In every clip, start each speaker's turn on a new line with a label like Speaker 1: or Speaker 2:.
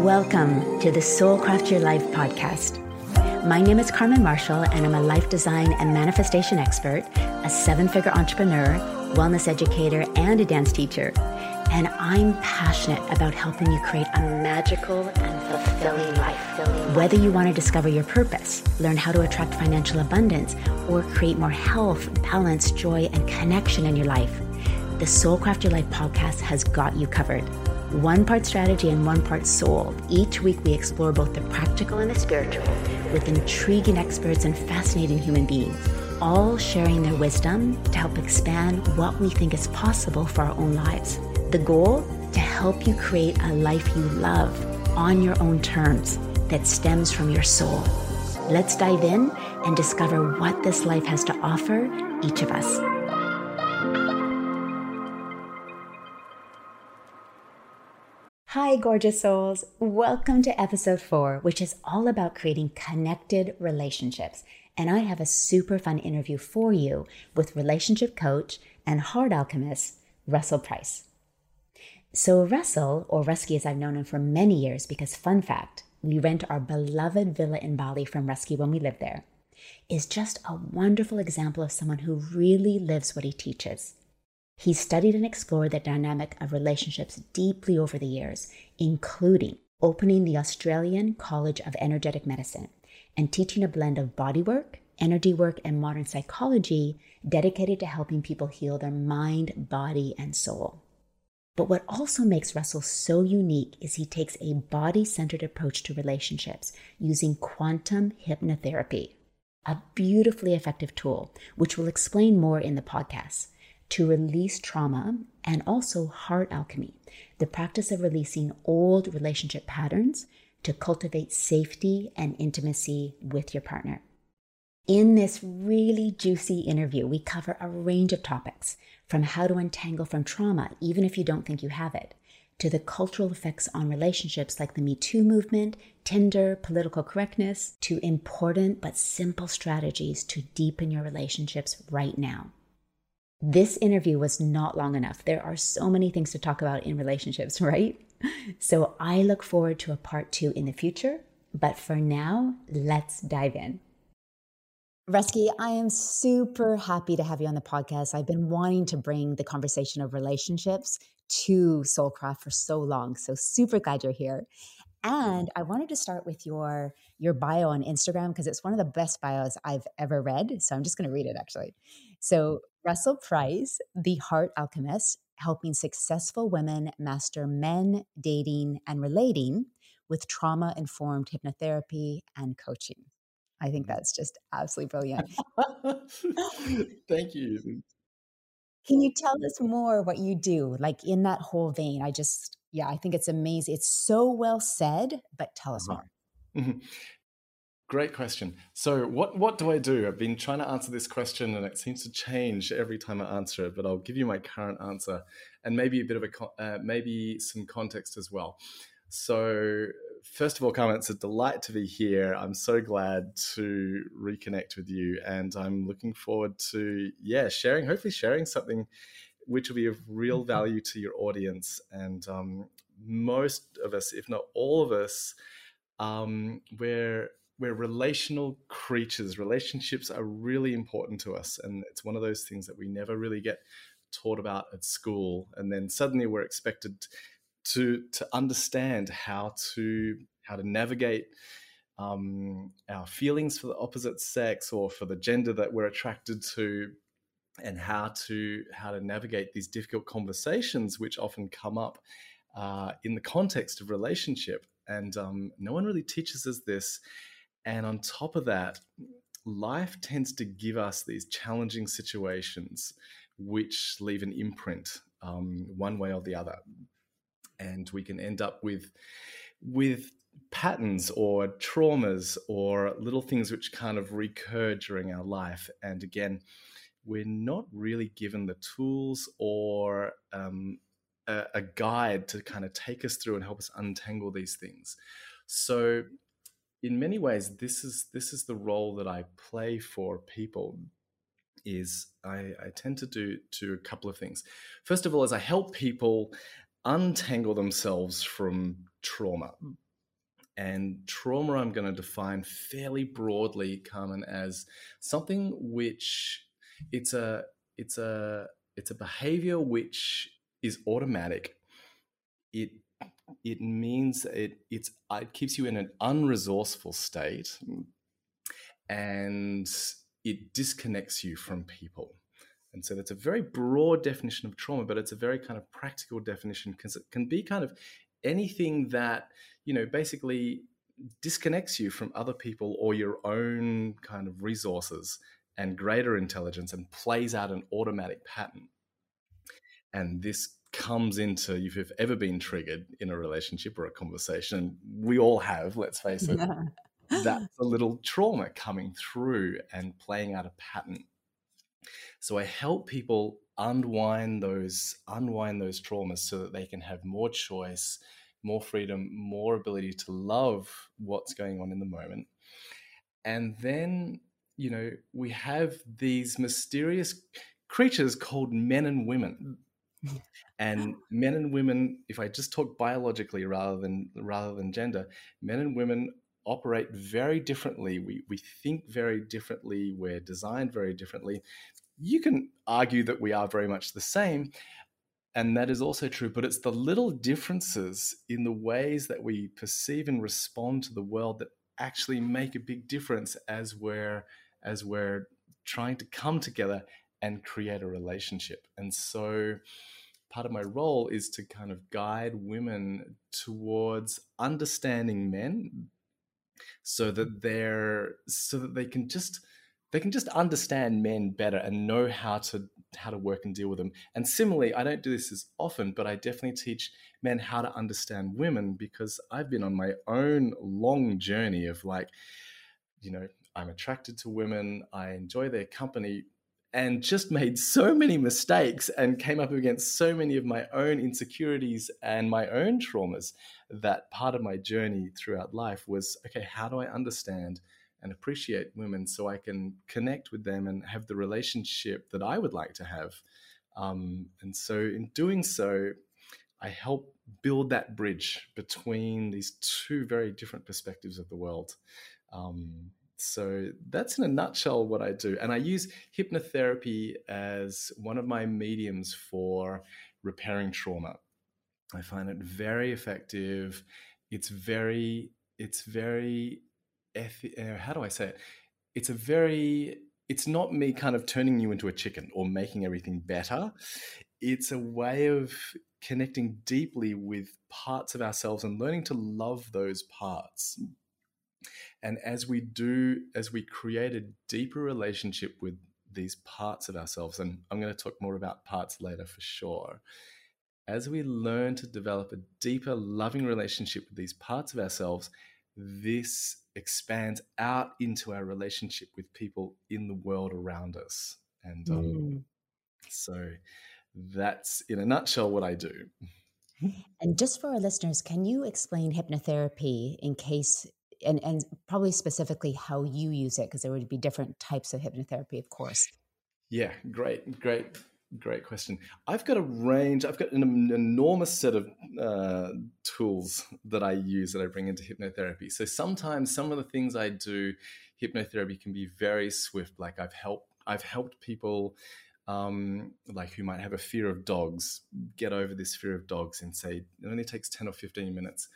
Speaker 1: Welcome to the Soulcraft Your Life podcast. My name is Carmen Marshall, and I'm a life design and manifestation expert, a seven figure entrepreneur, wellness educator, and a dance teacher. And I'm passionate about helping you create a magical and fulfilling life. Whether you want to discover your purpose, learn how to attract financial abundance, or create more health, balance, joy, and connection in your life, the Soulcraft Your Life podcast has got you covered. One part strategy and one part soul. Each week we explore both the practical and the spiritual with intriguing experts and fascinating human beings, all sharing their wisdom to help expand what we think is possible for our own lives. The goal? To help you create a life you love on your own terms that stems from your soul. Let's dive in and discover what this life has to offer each of us. Hi, gorgeous souls. Welcome to episode four, which is all about creating connected relationships. And I have a super fun interview for you with relationship coach and heart alchemist, Russell Price. So, Russell, or Ruski as I've known him for many years, because fun fact, we rent our beloved villa in Bali from Ruski when we live there, is just a wonderful example of someone who really lives what he teaches. He studied and explored the dynamic of relationships deeply over the years, including opening the Australian College of Energetic Medicine and teaching a blend of bodywork, energy work, and modern psychology dedicated to helping people heal their mind, body, and soul. But what also makes Russell so unique is he takes a body centered approach to relationships using quantum hypnotherapy, a beautifully effective tool, which we'll explain more in the podcast to release trauma and also heart alchemy, the practice of releasing old relationship patterns to cultivate safety and intimacy with your partner. In this really juicy interview, we cover a range of topics from how to untangle from trauma, even if you don't think you have it, to the cultural effects on relationships like the Me Too movement, Tinder, political correctness, to important but simple strategies to deepen your relationships right now. This interview was not long enough. There are so many things to talk about in relationships, right? So I look forward to a part two in the future. But for now, let's dive in. Ruski, I am super happy to have you on the podcast. I've been wanting to bring the conversation of relationships to Soulcraft for so long. So super glad you're here. And I wanted to start with your your bio on Instagram because it's one of the best bios I've ever read. So I'm just going to read it actually. So Russell Price, the heart alchemist, helping successful women master men, dating, and relating with trauma informed hypnotherapy and coaching. I think mm-hmm. that's just absolutely brilliant.
Speaker 2: Thank you.
Speaker 1: Can you tell us more what you do? Like in that whole vein, I just, yeah, I think it's amazing. It's so well said, but tell us more. Mm-hmm.
Speaker 2: Great question. So, what what do I do? I've been trying to answer this question, and it seems to change every time I answer it. But I'll give you my current answer, and maybe a bit of a uh, maybe some context as well. So, first of all, Carmen, it's a delight to be here. I'm so glad to reconnect with you, and I'm looking forward to yeah sharing, hopefully sharing something which will be of real mm-hmm. value to your audience. And um, most of us, if not all of us, um, we're we're relational creatures. Relationships are really important to us, and it's one of those things that we never really get taught about at school. And then suddenly we're expected to to understand how to how to navigate um, our feelings for the opposite sex or for the gender that we're attracted to, and how to how to navigate these difficult conversations which often come up uh, in the context of relationship. And um, no one really teaches us this and on top of that, life tends to give us these challenging situations which leave an imprint um, one way or the other. And we can end up with, with patterns or traumas or little things which kind of recur during our life. And again, we're not really given the tools or um, a, a, guide to kind of take us through and help us untangle these things. So in many ways, this is this is the role that I play for people. Is I, I tend to do to a couple of things. First of all, is I help people untangle themselves from trauma. And trauma, I'm going to define fairly broadly, Carmen, as something which it's a it's a it's a behavior which is automatic. It it means it it's it keeps you in an unresourceful state, and it disconnects you from people. And so that's a very broad definition of trauma, but it's a very kind of practical definition because it can be kind of anything that, you know, basically disconnects you from other people or your own kind of resources and greater intelligence and plays out an automatic pattern. And this comes into if you've ever been triggered in a relationship or a conversation, we all have, let's face it. Yeah. that's a little trauma coming through and playing out a pattern. So I help people unwind those unwind those traumas so that they can have more choice, more freedom, more ability to love what's going on in the moment. And then, you know, we have these mysterious creatures called men and women. and men and women, if I just talk biologically rather than rather than gender, men and women operate very differently. We, we think very differently. We're designed very differently. You can argue that we are very much the same. And that is also true, but it's the little differences in the ways that we perceive and respond to the world that actually make a big difference as we're as we're trying to come together and create a relationship. And so part of my role is to kind of guide women towards understanding men so that they're so that they can just they can just understand men better and know how to how to work and deal with them. And similarly, I don't do this as often, but I definitely teach men how to understand women because I've been on my own long journey of like, you know, I'm attracted to women, I enjoy their company, and just made so many mistakes and came up against so many of my own insecurities and my own traumas that part of my journey throughout life was okay, how do I understand and appreciate women so I can connect with them and have the relationship that I would like to have? Um, and so, in doing so, I help build that bridge between these two very different perspectives of the world. Um, so that's in a nutshell what I do. And I use hypnotherapy as one of my mediums for repairing trauma. I find it very effective. It's very, it's very, uh, how do I say it? It's a very, it's not me kind of turning you into a chicken or making everything better. It's a way of connecting deeply with parts of ourselves and learning to love those parts and as we do, as we create a deeper relationship with these parts of ourselves, and I'm going to talk more about parts later for sure. As we learn to develop a deeper, loving relationship with these parts of ourselves, this expands out into our relationship with people in the world around us. And um, mm. so that's in a nutshell what I do.
Speaker 1: And just for our listeners, can you explain hypnotherapy in case and and probably specifically how you use it because there would be different types of hypnotherapy of course.
Speaker 2: Yeah great great great question. I've got a range i've got an, enormous set of uh, tools that i use that i bring into hypnotherapy. So sometimes some of the things i do hypnotherapy can be very swift like i've helped i've helped people um, like who might have a fear of dogs get over this fear of dogs and say it only takes 10 or 15 minutes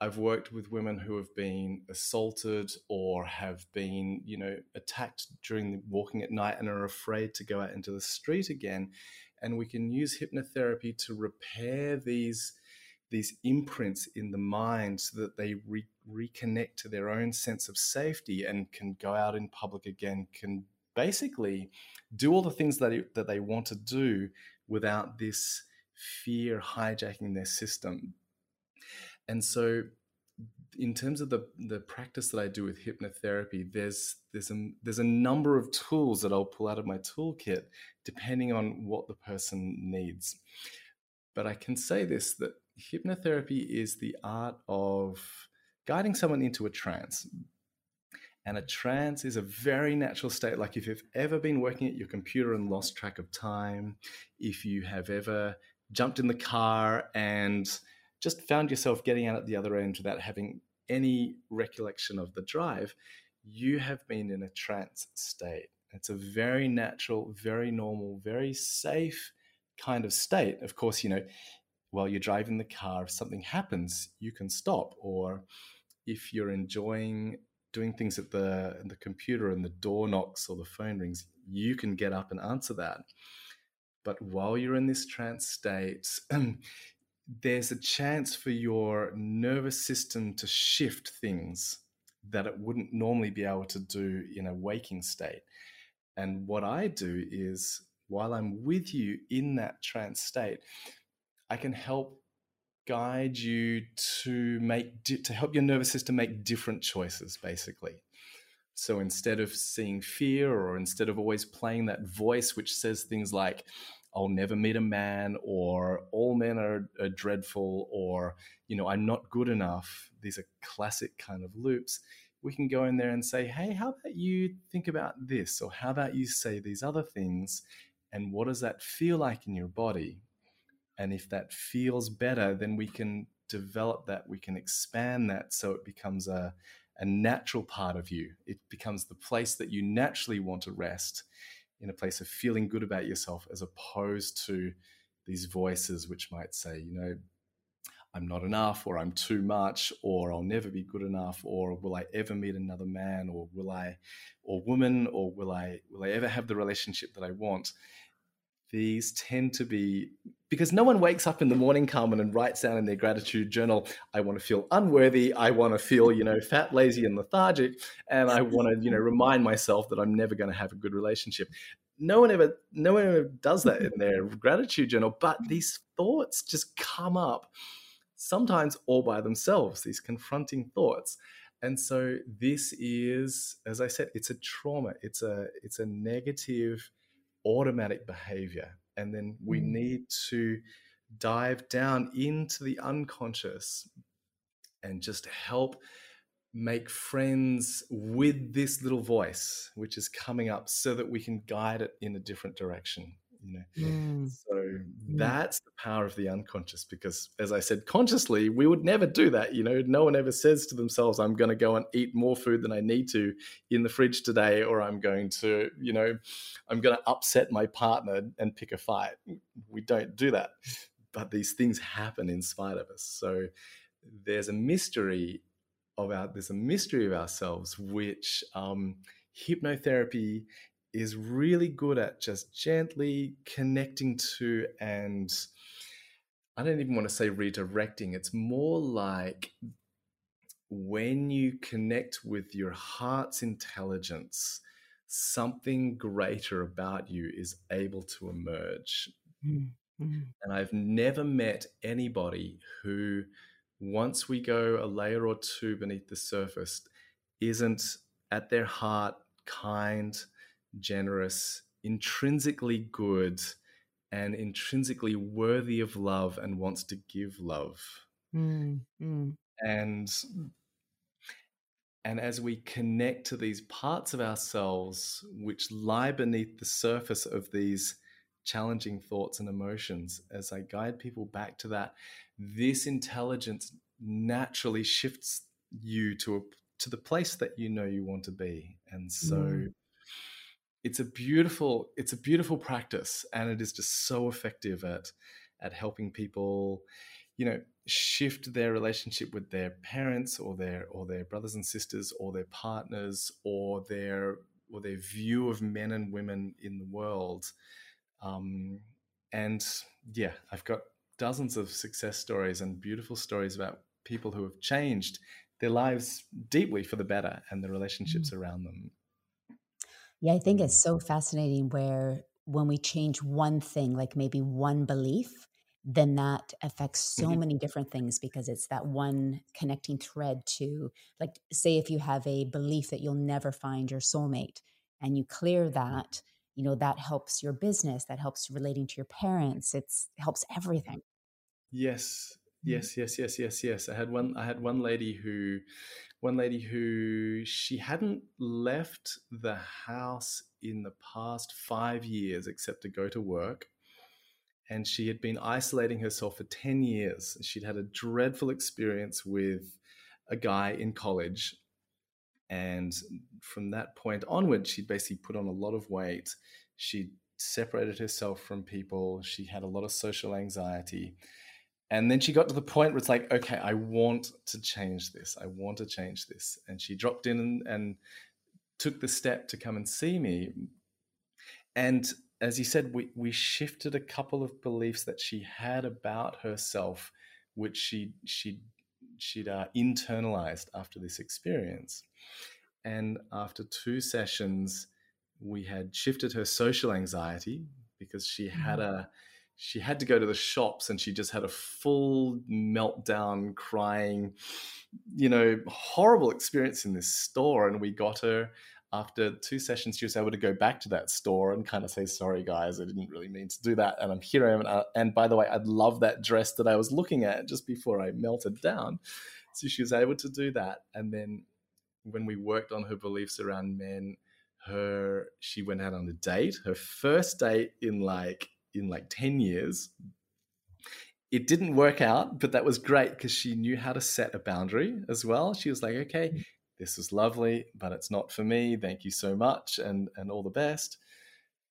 Speaker 2: I've worked with women who have been assaulted or have been, you know, attacked during walking at night and are afraid to go out into the street again. And we can use hypnotherapy to repair these these imprints in the mind so that they re- reconnect to their own sense of safety and can go out in public again, can basically do all the things that, it, that they want to do without this fear hijacking their system and so in terms of the the practice that I do with hypnotherapy, there's there's a there's a number of tools that I'll pull out of my toolkit depending on what the person needs. But I can say this that hypnotherapy is the art of guiding someone into a trance. And a trance is a very natural state. Like if you've ever been working at your computer and lost track of time, if you have ever jumped in the car and just found yourself getting out at the other end without having any recollection of the drive, you have been in a trance state. It's a very natural, very normal, very safe kind of state. Of course, you know, while you're driving the car, if something happens, you can stop. Or if you're enjoying doing things at the, the computer and the door knocks or the phone rings, you can get up and answer that. But while you're in this trance state, there's a chance for your nervous system to shift things that it wouldn't normally be able to do in a waking state. And what I do is, while I'm with you in that trance state, I can help guide you to make to help your nervous system make different choices basically so instead of seeing fear or instead of always playing that voice which says things like I'll never meet a man, or all men are, are, dreadful, or you know, I'm not good enough. These are classic kind of loops. We can go in there and say, hey, how about you think about this, or how about you say these other things, and what does that feel like in your body? And if that feels better, then we can develop that, we can expand that so it becomes a, a natural part of you. It becomes the place that you naturally want to rest in a place of feeling good about yourself as opposed to these voices which might say, you know, I'm not enough, or I'm too much, or I'll never be good enough, or will I ever meet another man, or will I, or woman, or will I, will I ever have the relationship that I want? These tend to be because no one wakes up in the morning, Carmen, and writes down in their gratitude journal, I want to feel unworthy, I want to feel, you know, fat, lazy, and lethargic, and I want to, you know, remind myself that I'm never going to have a good relationship. No one ever, no one ever does that in their gratitude journal, but these thoughts just come up sometimes all by themselves, these confronting thoughts. And so this is, as I said, it's a trauma. It's a it's a negative automatic behavior. And then we mm. need to dive down into the unconscious and just help make friends with this little voice which is coming up so that we can guide it in a different direction you know mm. so mm. that's the power of the unconscious because as i said consciously we would never do that you know no one ever says to themselves i'm going to go and eat more food than i need to in the fridge today or i'm going to you know i'm going to upset my partner and pick a fight we don't do that but these things happen in spite of us so there's a mystery of our there's a mystery of ourselves which um, hypnotherapy is really good at just gently connecting to and I don't even want to say redirecting. It's more like when you connect with your heart's intelligence, something greater about you is able to emerge. Mm-hmm. And I've never met anybody who, once we go a layer or two beneath the surface, isn't at their heart kind, generous, intrinsically good, and intrinsically worthy of love and wants to give love. Mm, mm. And and as we connect to these parts of ourselves which lie beneath the surface of these challenging thoughts and emotions, as I guide people back to that, this intelligence naturally shifts you to a, to the place that you know you want to be. And so mm it's a beautiful it's a beautiful practice and it is just so effective at at helping people you know shift their relationship with their parents or their or their brothers and sisters or their partners or their or their view of men and women in the world um, and yeah i've got dozens of success stories and beautiful stories about people who have changed their lives deeply for the better and the relationships mm. around them
Speaker 1: yeah, I think it's so fascinating where when we change one thing, like maybe one belief, then that affects so mm-hmm. many different things because it's that one connecting thread to, like, say, if you have a belief that you'll never find your soulmate and you clear that, you know, that helps your business, that helps relating to your parents, it's helps everything.
Speaker 2: Yes. Yes, yes, yes, yes, yes. I had one. I had one lady who one lady who she hadn't left the house in the past five years except to go to work. and she had been isolating herself for 10 years. She'd had a dreadful experience with a guy in college. And from that point onward, she'd basically put on a lot of weight. She separated herself from people. She had a lot of social anxiety. And then she got to the point where it's like, okay, I want to change this. I want to change this. And she dropped in and, and took the step to come and see me. And as you said, we, we shifted a couple of beliefs that she had about herself, which she she she'd uh, internalized after this experience. And after two sessions, we had shifted her social anxiety because she had mm-hmm. a she had to go to the shops and she just had a full meltdown crying you know horrible experience in this store and we got her after two sessions, she was able to go back to that store and kind of say, "Sorry, guys, I didn't really mean to do that." And I'm here. I am. And, uh, and by the way, i'd love that dress that I was looking at just before I melted down. So she was able to do that. And then when we worked on her beliefs around men, her she went out on a date. Her first date in like in like ten years. It didn't work out, but that was great because she knew how to set a boundary as well. She was like, okay, mm this is lovely, but it's not for me. Thank you so much and, and all the best.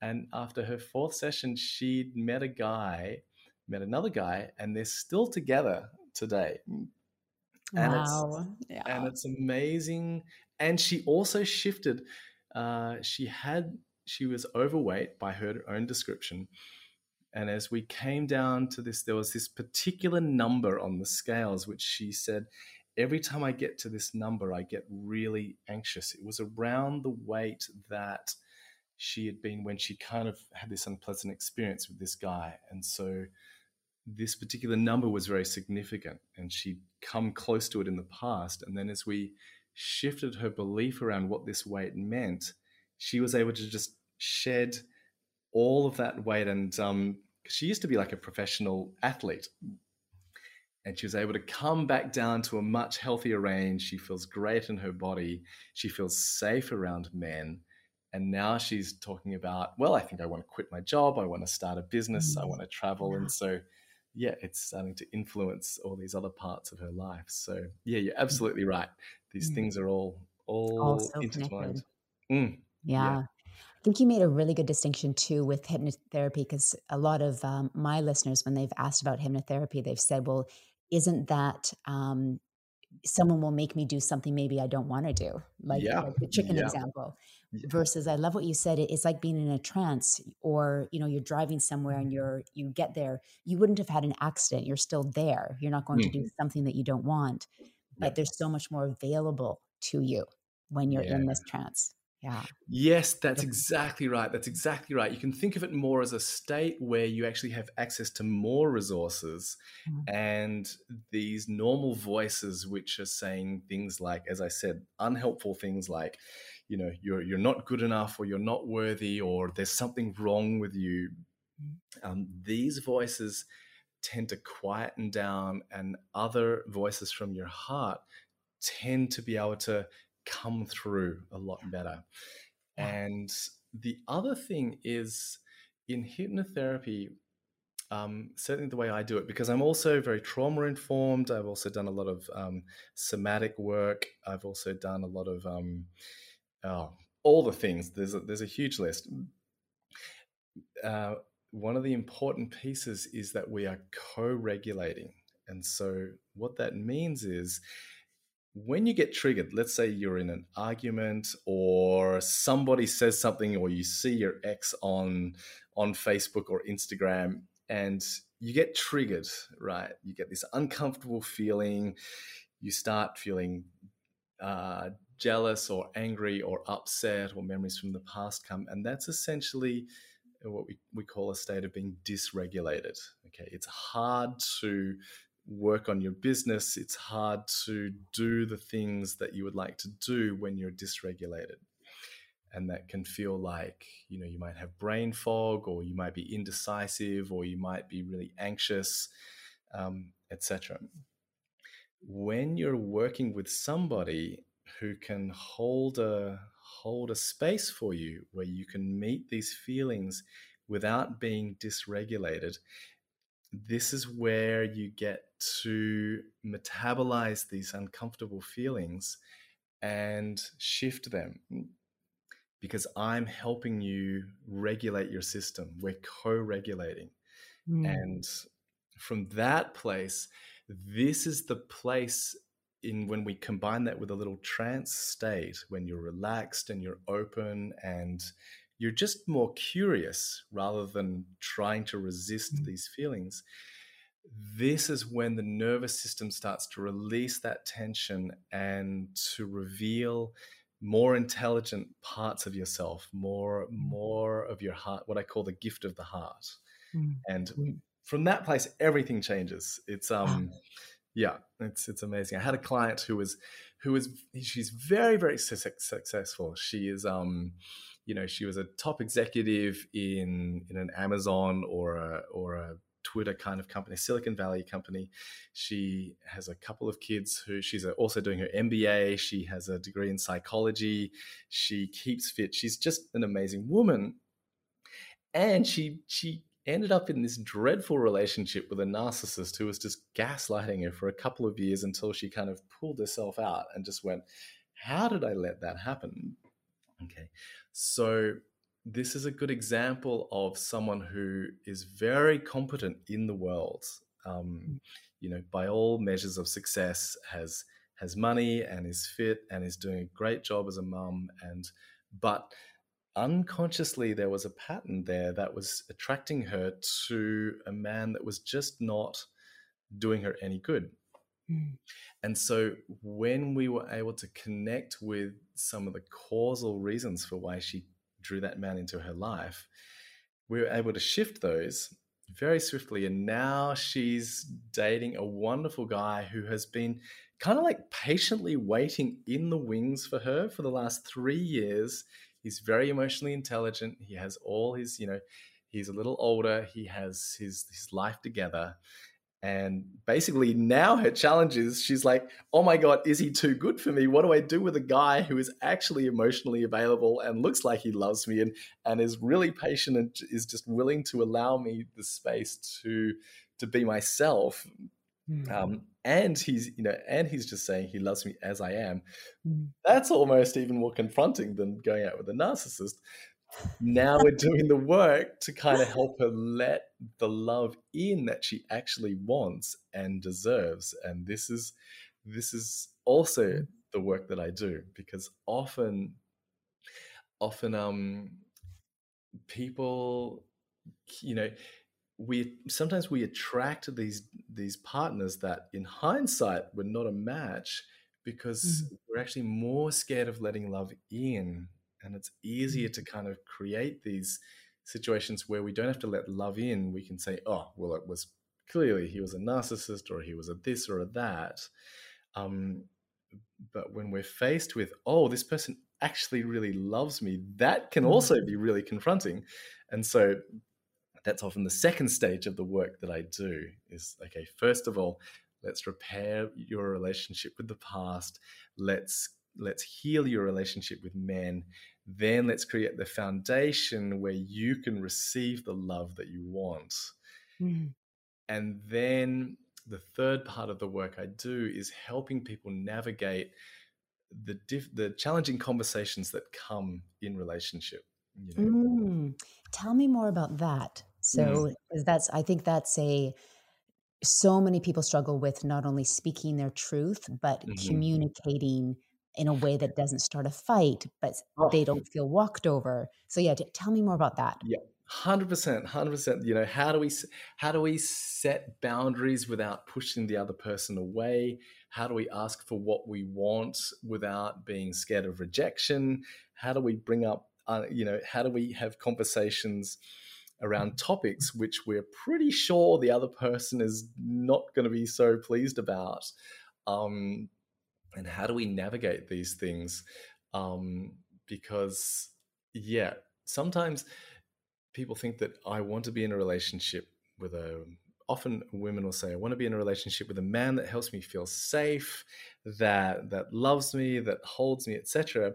Speaker 2: And after her fourth session, she'd met a guy, met another guy, and they're still together today. And wow. It's, yeah. And it's amazing. And she also shifted. Uh, she had, she was overweight by her own description. And as we came down to this, there was this particular number on the scales, which she said every time I get to this number, I get really anxious. It was around the weight that she had been when she kind of had this unpleasant experience with this guy. And so this particular number was very significant and she'd come close to it in the past. And then as we shifted her belief around what this weight meant, she was able to just shed all of that weight. And um, she used to be like a professional athlete and she was able to come back down to a much healthier range. She feels great in her body. She feels safe around men. And now she's talking about, well, I think I want to quit my job. I want to start a business. I want to travel. And so, yeah, it's starting to influence all these other parts of her life. So, yeah, you're absolutely right. These mm. things are all all, all so intertwined.
Speaker 1: Mm, yeah. yeah. I think you made a really good distinction too with hypnotherapy because a lot of um, my listeners, when they've asked about hypnotherapy, they've said, well, isn't that um, someone will make me do something maybe I don't want to do, like, yeah. like the chicken yeah. example. Versus, I love what you said. It's like being in a trance, or you know, you're driving somewhere and you're you get there. You wouldn't have had an accident. You're still there. You're not going mm. to do mm-hmm. something that you don't want, but there's so much more available to you when you're in this trance. Yeah.
Speaker 2: Yes, that's exactly right. That's exactly right. You can think of it more as a state where you actually have access to more resources mm-hmm. and these normal voices which are saying things like as I said, unhelpful things like you know, you're you're not good enough or you're not worthy or there's something wrong with you. Mm-hmm. Um, these voices tend to quieten down and other voices from your heart tend to be able to come through a lot better. And the other thing is in hypnotherapy, um, certainly the way I do it, because I'm also very trauma informed. I've also done a lot of um, somatic work. I've also done a lot of um, oh, all the things. There's a, there's a huge list. Uh, one of the important pieces is that we are co-regulating, and so what that means is when you get triggered, let's say you're in an argument or somebody says something or you see your ex on on Facebook or Instagram and you get triggered, right? You get this uncomfortable feeling, you start feeling uh, jealous or angry or upset or memories from the past come and that's essentially what we, we call a state of being dysregulated okay it's hard to work on your business, it's hard to do the things that you would like to do when you're dysregulated. And that can feel like, you know, you might have brain fog or you might be indecisive or you might be really anxious, um, etc. When you're working with somebody who can hold a hold a space for you where you can meet these feelings without being dysregulated, this is where you get to metabolize these uncomfortable feelings and shift them because I'm helping you regulate your system. We're co regulating. Mm. And from that place, this is the place in when we combine that with a little trance state, when you're relaxed and you're open and you're just more curious rather than trying to resist mm. these feelings. This is when the nervous system starts to release that tension and to reveal more intelligent parts of yourself, more mm. more of your heart, what I call the gift of the heart. Mm. And mm. from that place, everything changes. It's um, yeah, it's it's amazing. I had a client who was who was she's very very successful. She is um, you know, she was a top executive in in an Amazon or a or a Twitter kind of company, Silicon Valley company. She has a couple of kids who she's also doing her MBA. She has a degree in psychology. She keeps fit. She's just an amazing woman. And she she ended up in this dreadful relationship with a narcissist who was just gaslighting her for a couple of years until she kind of pulled herself out and just went, How did I let that happen? Okay. So this is a good example of someone who is very competent in the world. Um, mm. you know, by all measures of success, has has money and is fit and is doing a great job as a mum. And but unconsciously, there was a pattern there that was attracting her to a man that was just not doing her any good. Mm. And so, when we were able to connect with some of the causal reasons for why she drew that man into her life, we were able to shift those very swiftly. And now she's dating a wonderful guy who has been kind of like patiently waiting in the wings for her for the last three years. He's very emotionally intelligent. He has all his, you know, he's a little older. He has his his life together. And basically, now her challenge is she's like, oh my God, is he too good for me? What do I do with a guy who is actually emotionally available and looks like he loves me and, and is really patient and is just willing to allow me the space to, to be myself? Mm. Um, and he's, you know, and he's just saying he loves me as I am. Mm. That's almost even more confronting than going out with a narcissist now we're doing the work to kind of help her let the love in that she actually wants and deserves and this is this is also the work that i do because often often um people you know we sometimes we attract these these partners that in hindsight were not a match because mm-hmm. we're actually more scared of letting love in and it's easier mm. to kind of create these situations where we don't have to let love in. We can say oh well it was clearly he was a narcissist or he was a this or a that. Um, but when we're faced with oh this person actually really loves me that can also mm. be really confronting. And so that's often the second stage of the work that i do is okay first of all let's repair your relationship with the past. Let's let's heal your relationship with men then let's create the foundation where you can receive the love that you want. Mm. And then the third part of the work I do is helping people navigate the diff- the challenging conversations that come in relationship.
Speaker 1: You know? mm. Tell me more about that. So mm. that's I think that's a so many people struggle with not only speaking their truth but mm-hmm. communicating in a way that doesn't start a fight, but oh. they don't feel walked over. So yeah, t- tell me more about that.
Speaker 2: Yeah. 100% 100% you know how do we how do we set boundaries without pushing the other person away how do we ask for what we want without being scared of rejection how do we bring up uh, you know how do we have conversations around topics which we're pretty sure the other person is not going to be so pleased about um, and how do we navigate these things um, because yeah sometimes people think that i want to be in a relationship with a often women will say i want to be in a relationship with a man that helps me feel safe that that loves me that holds me etc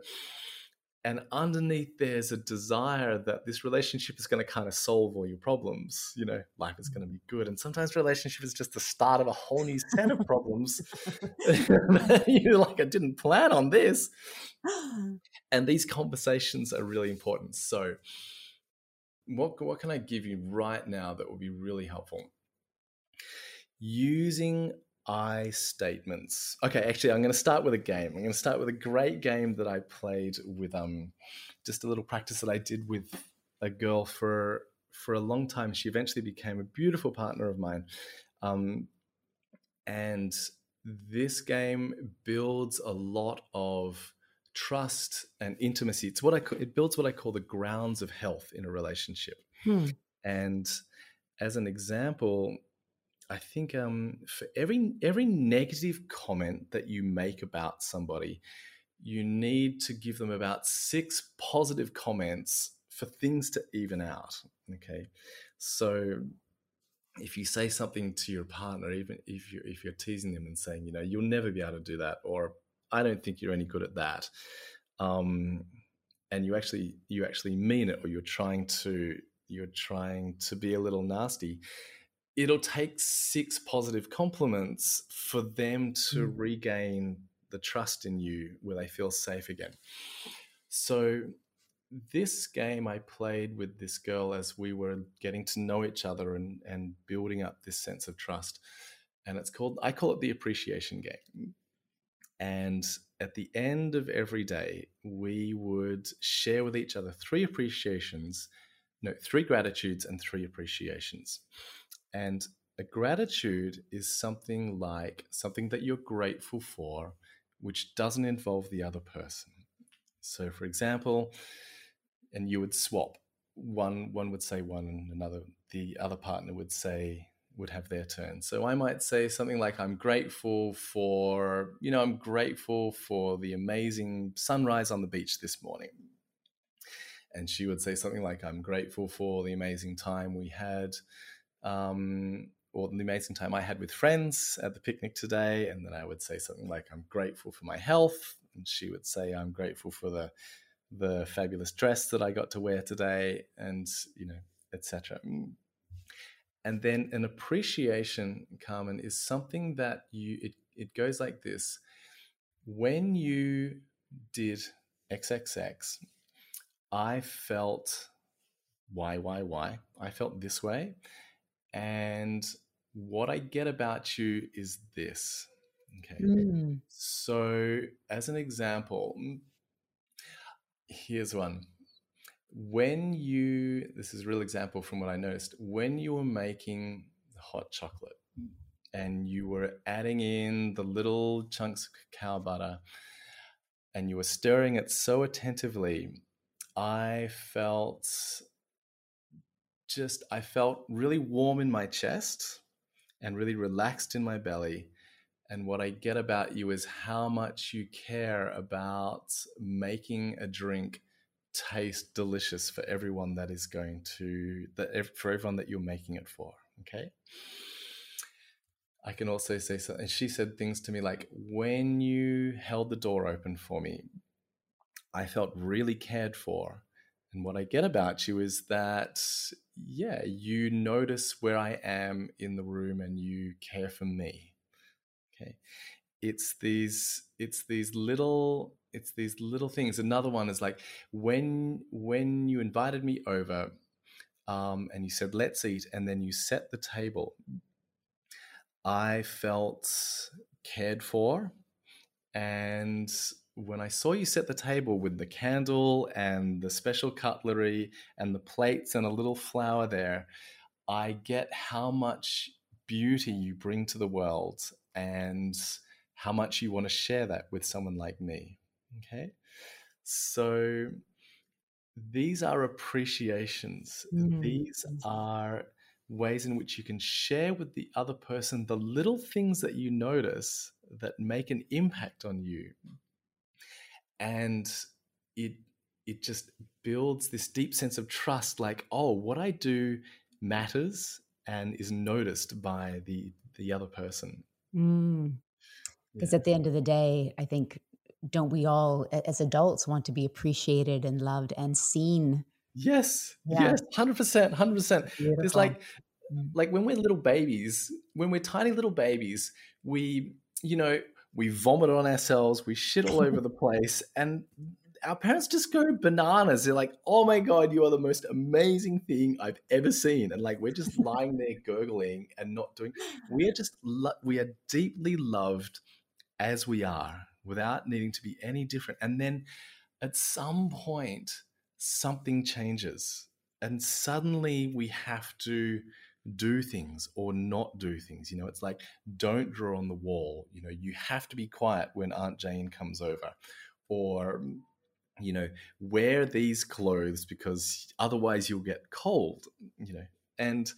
Speaker 2: and underneath there's a desire that this relationship is going to kind of solve all your problems you know life is going to be good and sometimes relationship is just the start of a whole new set of problems. You're like i didn't plan on this. And these conversations are really important. So what, what can i give you right now that will be really helpful? Using I statements. Okay, actually, I'm going to start with a game. I'm going to start with a great game that I played with um, just a little practice that I did with a girl for for a long time. She eventually became a beautiful partner of mine, um, and this game builds a lot of trust and intimacy. It's what I it builds what I call the grounds of health in a relationship. Hmm. And as an example, I think um, for every every negative comment that you make about somebody, you need to give them about six positive comments for things to even out. Okay, so if you say something to your partner, even if you're if you're teasing them and saying, you know, you'll never be able to do that, or I don't think you're any good at that, um, and you actually you actually mean it, or you're trying to you're trying to be a little nasty it'll take six positive compliments for them to mm. regain the trust in you where they feel safe again. So, this game I played with this girl as we were getting to know each other and, and building up this sense of trust. And it's called, I call it the appreciation game. And at the end of every day, we would share with each other three appreciations, no, three gratitudes and three appreciations. And a gratitude is something like something that you're grateful for, which doesn't involve the other person. So, for example, and you would swap. One one would say one, and another the other partner would say would have their turn. So I might say something like, "I'm grateful for you know I'm grateful for the amazing sunrise on the beach this morning." And she would say something like, "I'm grateful for the amazing time we had." Um, or the amazing time I had with friends at the picnic today. And then I would say something like, I'm grateful for my health. And she would say, I'm grateful for the the fabulous dress that I got to wear today, and you know, etc. Mm. And then an appreciation, Carmen, is something that you it, it goes like this. When you did XXX, I felt why, why, why. I felt this way. And what I get about you is this. Okay. Mm. So, as an example, mm, here's one. When you, this is a real example from what I noticed, when you were making hot chocolate and you were adding in the little chunks of cacao butter and you were stirring it so attentively, I felt just I felt really warm in my chest and really relaxed in my belly. And what I get about you is how much you care about making a drink taste delicious for everyone that is going to that for everyone that you're making it for. Okay. I can also say something. She said things to me like, when you held the door open for me, I felt really cared for. And what I get about you is that yeah, you notice where I am in the room and you care for me. Okay. It's these it's these little it's these little things. Another one is like when when you invited me over um, and you said let's eat and then you set the table. I felt cared for and when I saw you set the table with the candle and the special cutlery and the plates and a little flower there, I get how much beauty you bring to the world and how much you want to share that with someone like me. Okay. So these are appreciations. Mm. These are ways in which you can share with the other person the little things that you notice that make an impact on you and it it just builds this deep sense of trust like oh what i do matters and is noticed by the the other person
Speaker 1: because mm. yeah. at the end of the day i think don't we all as adults want to be appreciated and loved and seen
Speaker 2: yes yeah. yes 100% 100% it's like mm. like when we're little babies when we're tiny little babies we you know we vomit on ourselves we shit all over the place and our parents just go bananas. They're like, "Oh my god, you are the most amazing thing I've ever seen," and like we're just lying there gurgling and not doing. We are just lo- we are deeply loved as we are, without needing to be any different. And then at some point, something changes, and suddenly we have to do things or not do things. You know, it's like don't draw on the wall. You know, you have to be quiet when Aunt Jane comes over, or you know, wear these clothes because otherwise you'll get cold, you know. And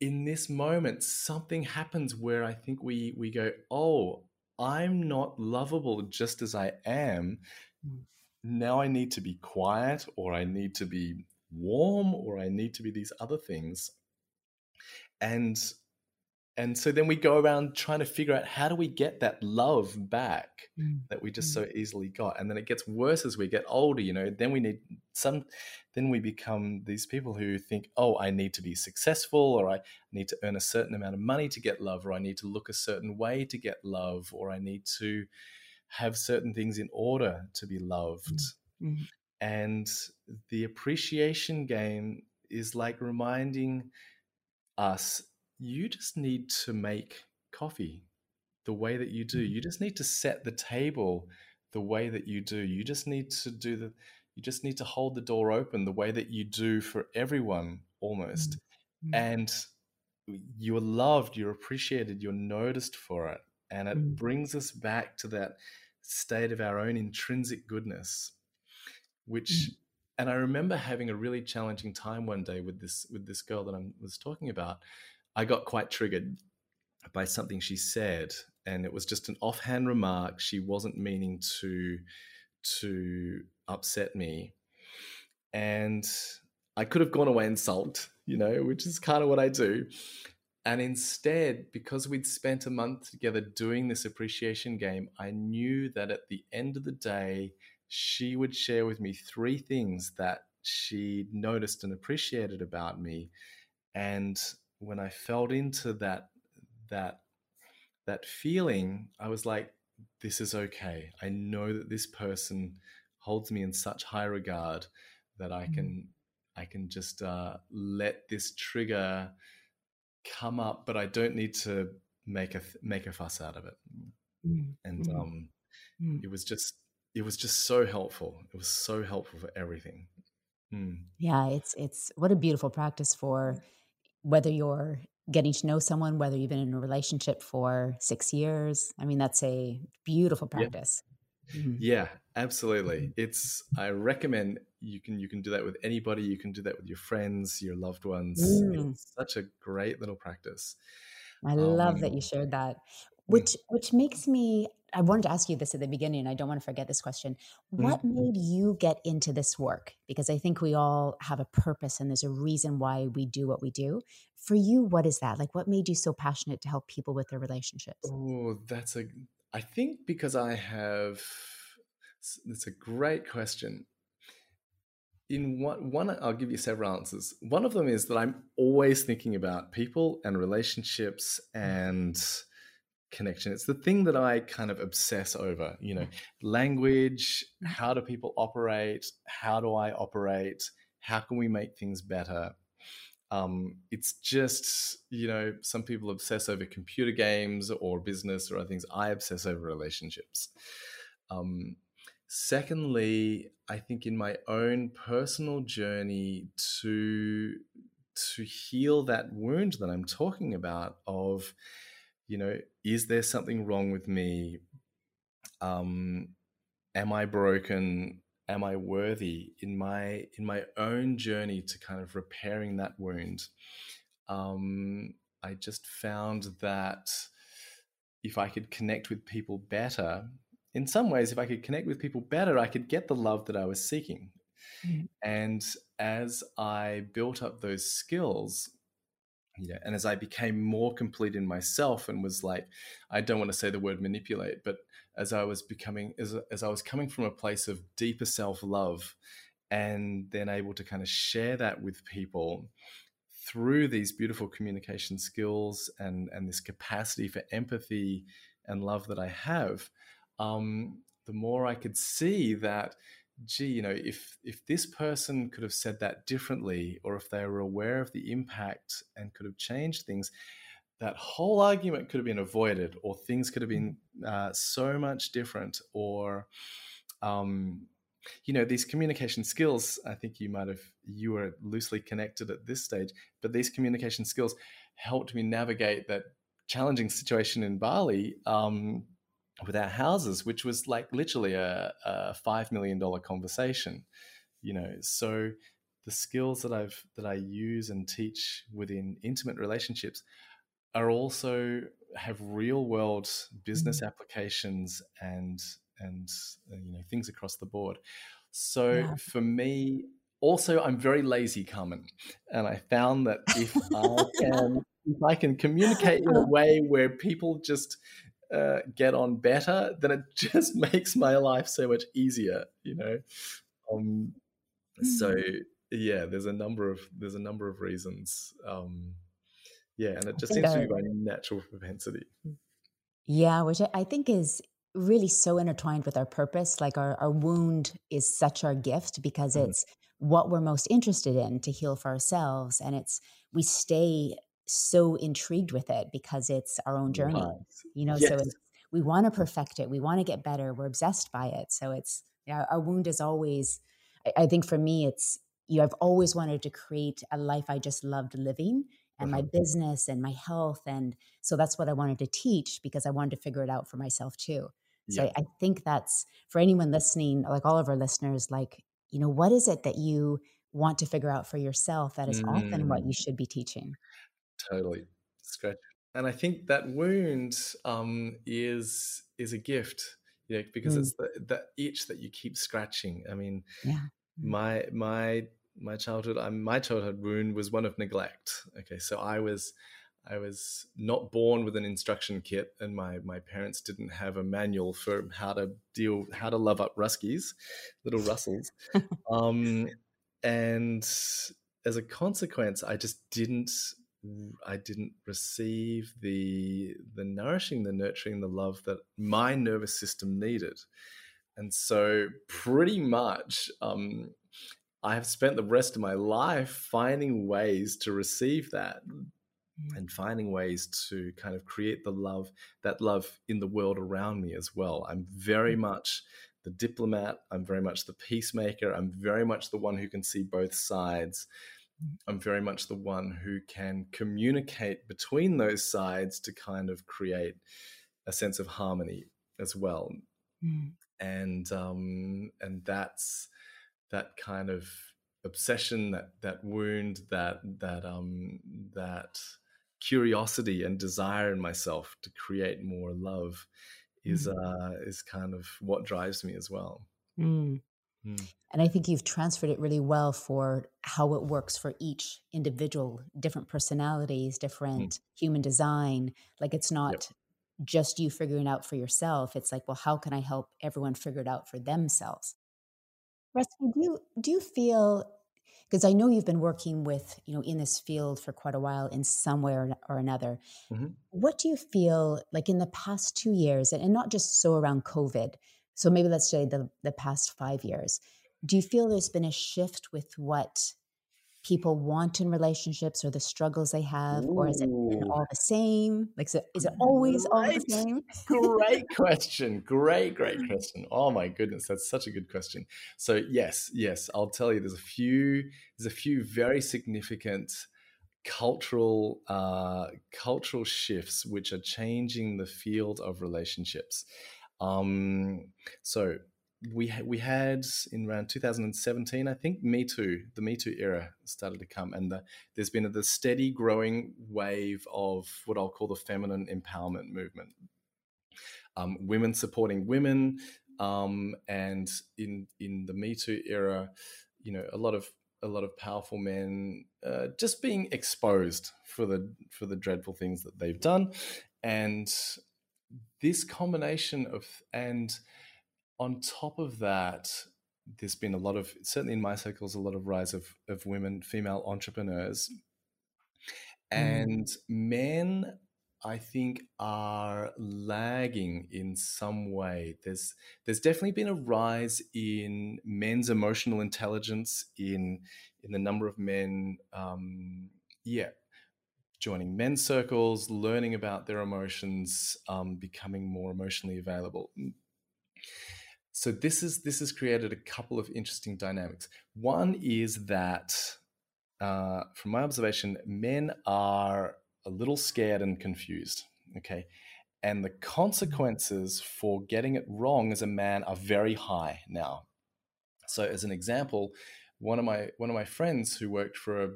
Speaker 2: in this moment, something happens where I think we we go, oh, I'm not lovable just as I am. Mm. Now I need to be quiet, or I need to be warm, or I need to be these other things. And and so then we go around trying to figure out how do we get that love back mm. that we just mm. so easily got and then it gets worse as we get older you know then we need some then we become these people who think oh i need to be successful or i need to earn a certain amount of money to get love or i need to look a certain way to get love or i need to have certain things in order to be loved mm. mm. and the appreciation game is like reminding us you just need to make coffee the way that you do. Mm-hmm. You just need to set the table the way that you do. You just need to do the you just need to hold the door open the way that you do for everyone almost. Mm-hmm. And you're loved, you're appreciated, you're noticed for it. And it mm-hmm. brings us back to that state of our own intrinsic goodness, which mm. And I remember having a really challenging time one day with this with this girl that I was talking about I got quite triggered by something she said, and it was just an offhand remark. She wasn't meaning to to upset me, and I could have gone away and sulked, you know, which is kind of what I do. And instead, because we'd spent a month together doing this appreciation game, I knew that at the end of the day, she would share with me three things that she noticed and appreciated about me. And when I felt into that that that feeling, I was like, this is okay. I know that this person holds me in such high regard that I can mm. I can just uh, let this trigger come up, but I don't need to make a make a fuss out of it. Mm. And mm. um, it was just it was just so helpful. It was so helpful for everything.
Speaker 1: Mm. Yeah, it's it's what a beautiful practice for whether you're getting to know someone, whether you've been in a relationship for six years. I mean, that's a beautiful practice.
Speaker 2: Yeah, mm-hmm. yeah absolutely. Mm-hmm. It's I recommend you can you can do that with anybody. You can do that with your friends, your loved ones. Mm. It's such a great little practice.
Speaker 1: I love that you um, shared that. Which which makes me I wanted to ask you this at the beginning. I don't want to forget this question. What mm-hmm. made you get into this work? Because I think we all have a purpose and there's a reason why we do what we do. For you, what is that? Like, what made you so passionate to help people with their relationships?
Speaker 2: Oh, that's a, I think because I have, that's a great question. In one, one, I'll give you several answers. One of them is that I'm always thinking about people and relationships and, connection. It's the thing that I kind of obsess over, you know, language, mm. how do people operate? How do I operate? How can we make things better? Um, it's just, you know, some people obsess over computer games or business or other things. I obsess over relationships. Um, secondly, I think in my own personal journey to to heal that wound that I'm talking about of you know, is there something wrong with me? Um, am I broken? Am I worthy in my in my own journey to kind of repairing that wound? Um, I just found that if I could connect with people better, in some ways, if I could connect with people better, I could get the love that I was seeking. Mm. And as I built up those skills, you know, and as I became more complete in myself and was like, I don't want to say the word manipulate, but as I was becoming, as, as I was coming from a place of deeper self love and then able to kind of share that with people through these beautiful communication skills and, and this capacity for empathy and love that I have, um, the more I could see that gee, you know, if if this person could have said that differently, or if they were aware of the impact and could have changed things, that whole argument could have been avoided, or things could have been mm-hmm. uh, so much different, or um, you know, these communication skills. I think you might have you were loosely connected at this stage, but these communication skills helped me navigate that challenging situation in Bali. Um, with our houses, which was like literally a, a five million dollar conversation, you know. So the skills that I've that I use and teach within intimate relationships are also have real world business mm-hmm. applications and and uh, you know things across the board. So yeah. for me, also I'm very lazy, Carmen, and I found that if I can if I can communicate in a way where people just uh, get on better, then it just makes my life so much easier, you know. Um, so hmm. yeah, there's a number of there's a number of reasons. Um, yeah, and it just seems to be my natural propensity.
Speaker 1: Yeah, which I think is really so intertwined with our purpose. Like our, our wound is such our gift because mm-hmm. it's what we're most interested in to heal for ourselves. And it's we stay so intrigued with it because it's our own journey right. you know yes. so we want to perfect it we want to get better we're obsessed by it so it's yeah, our wound is always I, I, think for me it's you know, i've always wanted to create a life i just loved living and my uh-huh. business and my health and so that's what i wanted to teach because i wanted to figure it out for myself too so yeah. I, I think that's for anyone listening like all of our listeners like you know what is it that you want to figure out for yourself that is mm. often what mm. you should be teaching
Speaker 2: totally scratch and i think that wound um, is is a gift yeah because mm. it's the, the itch that you keep scratching i mean yeah. Mm. my my my childhood um, my childhood wound was one of neglect okay so i was I was not born with an instruction kit, and my my parents didn't have a manual for how to deal, how to love up Ruskis, little Russells, um, and as a consequence, I just didn't I didn't receive the the nourishing, the nurturing, the love that my nervous system needed, and so pretty much um, I have spent the rest of my life finding ways to receive that mm. and finding ways to kind of create the love that love in the world around me as well. I'm very mm. much the diplomat. I'm very much the peacemaker. I'm very much the one who can see both sides. I'm very much the one who can communicate between those sides to kind of create a sense of harmony as well. Mm. And um, and that's that kind of obsession, that that wound, that that um, that curiosity and desire in myself to create more love is mm. uh, is kind of what drives me as well. Mm.
Speaker 1: Mm. And I think you've transferred it really well for how it works for each individual, different personalities, hmm. different mm. human design. Like it's not yep. just you figuring out for yourself. It's like, well, how can I help everyone figure it out for themselves? Ruski, do you do you feel because I know you've been working with, you know, in this field for quite a while in some way or, or another. Mm-hmm. What do you feel like in the past two years, and, and not just so around COVID, so maybe let's say the, the past five years, do you feel there's been a shift with what people want in relationships or the struggles they have, Ooh. or is it all the same? Like, is it, is it always great, all the same?
Speaker 2: great question. Great, great question. Oh my goodness, that's such a good question. So yes, yes, I'll tell you. There's a few. There's a few very significant cultural uh, cultural shifts which are changing the field of relationships. Um, so we ha- we had in around 2017, I think, Me Too, the Me Too era started to come, and the, there's been a, the steady growing wave of what I'll call the feminine empowerment movement. Um, women supporting women, um, and in in the Me Too era, you know, a lot of a lot of powerful men uh, just being exposed for the for the dreadful things that they've done, and this combination of and on top of that, there's been a lot of certainly in my circles a lot of rise of of women, female entrepreneurs, mm. and men I think are lagging in some way. There's there's definitely been a rise in men's emotional intelligence in in the number of men, um, yeah, joining men's circles, learning about their emotions, um, becoming more emotionally available. Mm. So this is this has created a couple of interesting dynamics. One is that, uh, from my observation, men are a little scared and confused. Okay. And the consequences for getting it wrong as a man are very high now. So, as an example, one of my one of my friends who worked for a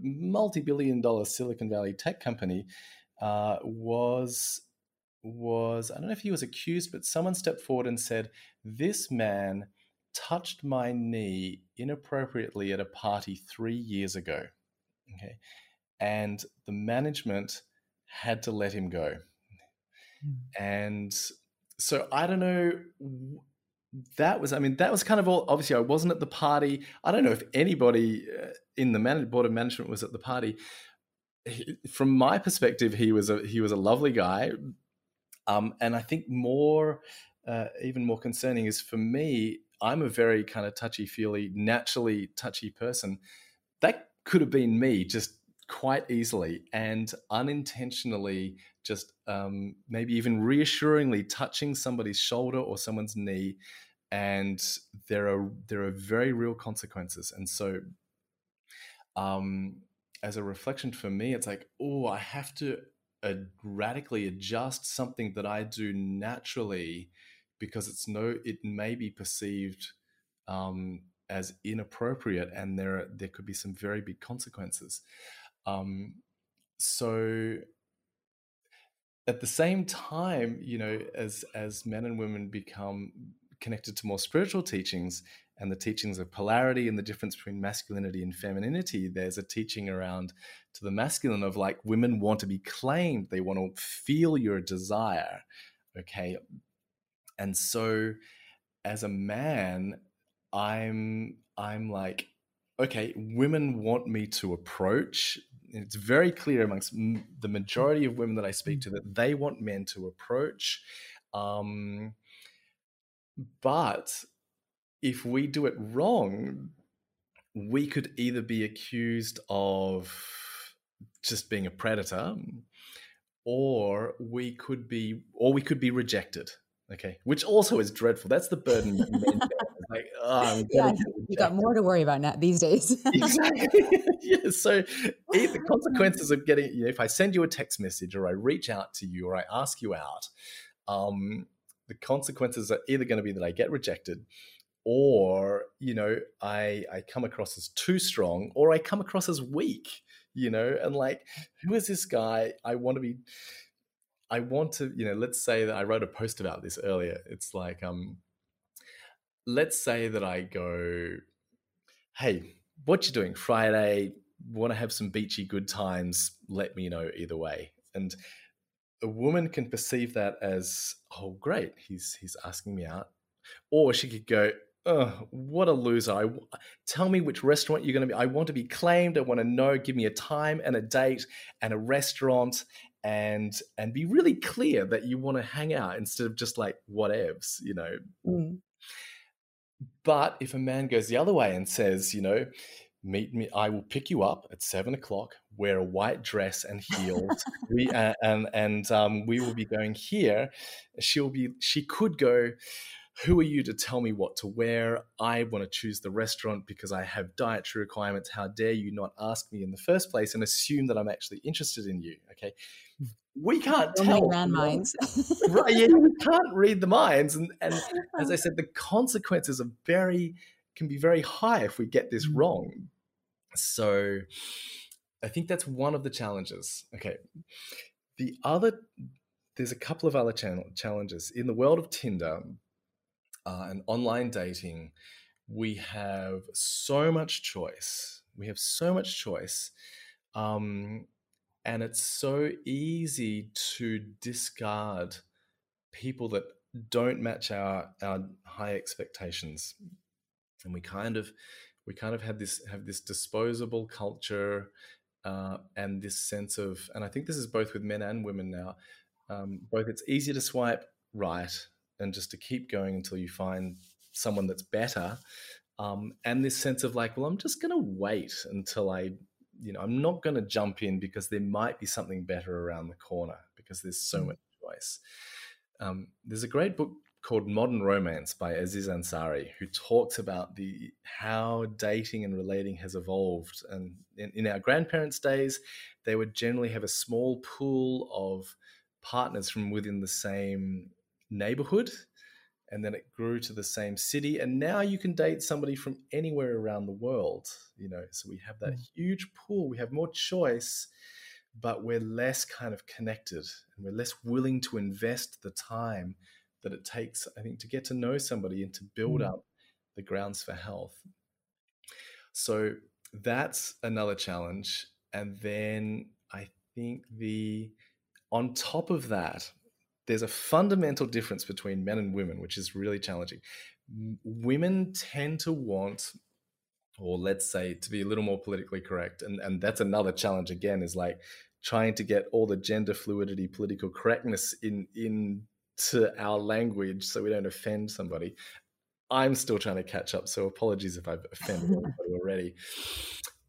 Speaker 2: multi-billion dollar Silicon Valley tech company uh, was was I don't know if he was accused, but someone stepped forward and said, "This man touched my knee inappropriately at a party three years ago." Okay, and the management had to let him go. Mm. And so I don't know. That was, I mean, that was kind of all. Obviously, I wasn't at the party. I don't know if anybody uh, in the man- board of management was at the party. He, from my perspective, he was a he was a lovely guy, um, and I think more, uh, even more concerning is for me. I'm a very kind of touchy feely, naturally touchy person. That could have been me just quite easily and unintentionally just um, maybe even reassuringly touching somebody's shoulder or someone's knee and there are there are very real consequences. And so um, as a reflection for me it's like oh i have to uh, radically adjust something that i do naturally because it's no it may be perceived um, as inappropriate and there there could be some very big consequences. Um, so at the same time, you know, as as men and women become connected to more spiritual teachings and the teachings of polarity and the difference between masculinity and femininity, there's a teaching around to the masculine of like women want to be claimed, they want to feel your desire. Okay. And so as a man, I'm I'm like, okay, women want me to approach. It's very clear amongst the majority of women that I speak to that they want men to approach. Um, but if we do it wrong, we could either be accused of just being a predator or we could be or we could be rejected okay? Which also is dreadful. That's the burden like oh,
Speaker 1: yeah, you got more to worry about now these days.
Speaker 2: Exactly. Yeah so the consequences of getting you know, if i send you a text message or i reach out to you or i ask you out um, the consequences are either going to be that i get rejected or you know i i come across as too strong or i come across as weak you know and like who is this guy? I want to be i want to you know let's say that i wrote a post about this earlier. It's like um let's say that I go, hey, what you doing Friday? Want to have some beachy good times? Let me know either way. And a woman can perceive that as, oh, great, he's he's asking me out, or she could go, oh, what a loser! I, tell me which restaurant you're going to be. I want to be claimed. I want to know. Give me a time and a date and a restaurant, and and be really clear that you want to hang out instead of just like whatevs, you know. Mm. But if a man goes the other way and says, you know, meet me, I will pick you up at seven o'clock, wear a white dress and heels, we, uh, and and um, we will be going here. She'll be, she could go. Who are you to tell me what to wear? I want to choose the restaurant because I have dietary requirements. How dare you not ask me in the first place and assume that I'm actually interested in you? Okay we can't so tell
Speaker 1: minds.
Speaker 2: right yeah, we can't read the minds and and as i said the consequences are very can be very high if we get this mm. wrong so i think that's one of the challenges okay the other there's a couple of other channel, challenges in the world of tinder uh, and online dating we have so much choice. We have so much choice. Um, and it's so easy to discard people that don't match our, our high expectations. And we kind of we kind of have this have this disposable culture uh, and this sense of and I think this is both with men and women now. Um, both it's easy to swipe right and just to keep going until you find someone that's better um, and this sense of like well i'm just going to wait until i you know i'm not going to jump in because there might be something better around the corner because there's so mm. much choice um, there's a great book called modern romance by aziz ansari who talks about the how dating and relating has evolved and in, in our grandparents days they would generally have a small pool of partners from within the same neighborhood and then it grew to the same city and now you can date somebody from anywhere around the world you know so we have that mm. huge pool we have more choice but we're less kind of connected and we're less willing to invest the time that it takes i think to get to know somebody and to build mm. up the grounds for health so that's another challenge and then i think the on top of that there's a fundamental difference between men and women, which is really challenging. Women tend to want, or let's say, to be a little more politically correct, and, and that's another challenge again, is like trying to get all the gender fluidity, political correctness in into our language so we don't offend somebody. I'm still trying to catch up, so apologies if I've offended anybody already.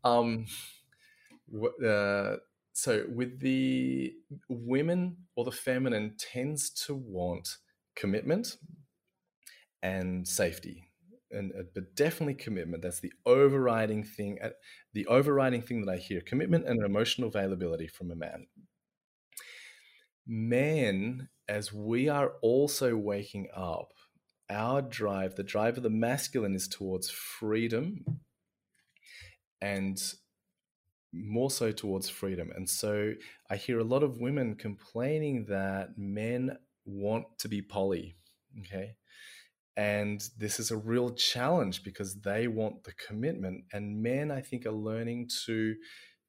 Speaker 2: Um, uh, so with the women or the feminine tends to want commitment and safety and uh, but definitely commitment. That's the overriding thing uh, the overriding thing that i hear commitment and emotional availability from a man. Men as we are also waking up our drive the drive of the masculine is towards freedom and more so towards freedom. And so I hear a lot of women complaining that men want to be poly. Okay. And this is a real challenge because they want the commitment. And men, I think, are learning to,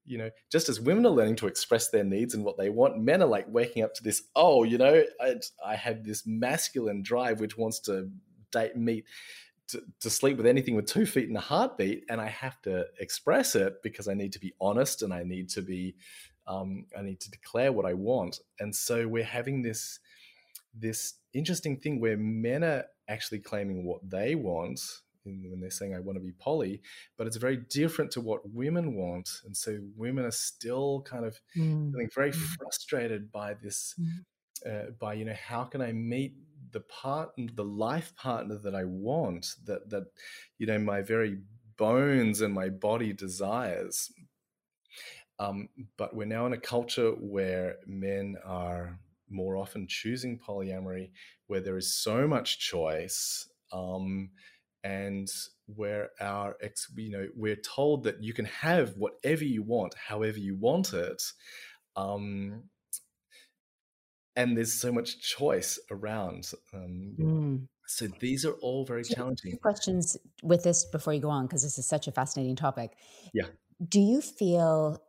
Speaker 2: you know, just as women are learning to express their needs and what they want, men are like waking up to this, oh, you know, I, I have this masculine drive which wants to date, meet to, to, sleep with anything with two feet and a heartbeat, and I have to express it because I need to be honest and I need to be, um, I need to declare what I want. And so we're having this this interesting thing where men are actually claiming what they want when they're saying I want to be poly, but it's very different to what women want, and so women are still kind of mm. feeling very mm. frustrated by this. Mm. Uh, by you know how can I meet the part the life partner that I want that that you know my very bones and my body desires. Um, but we're now in a culture where men are more often choosing polyamory where there is so much choice um, and where our ex you know we're told that you can have whatever you want however you want it. Um, and there's so much choice around. Um, mm. So these are all very so challenging.
Speaker 1: questions with this before you go on, because this is such a fascinating topic.
Speaker 2: Yeah.
Speaker 1: Do you feel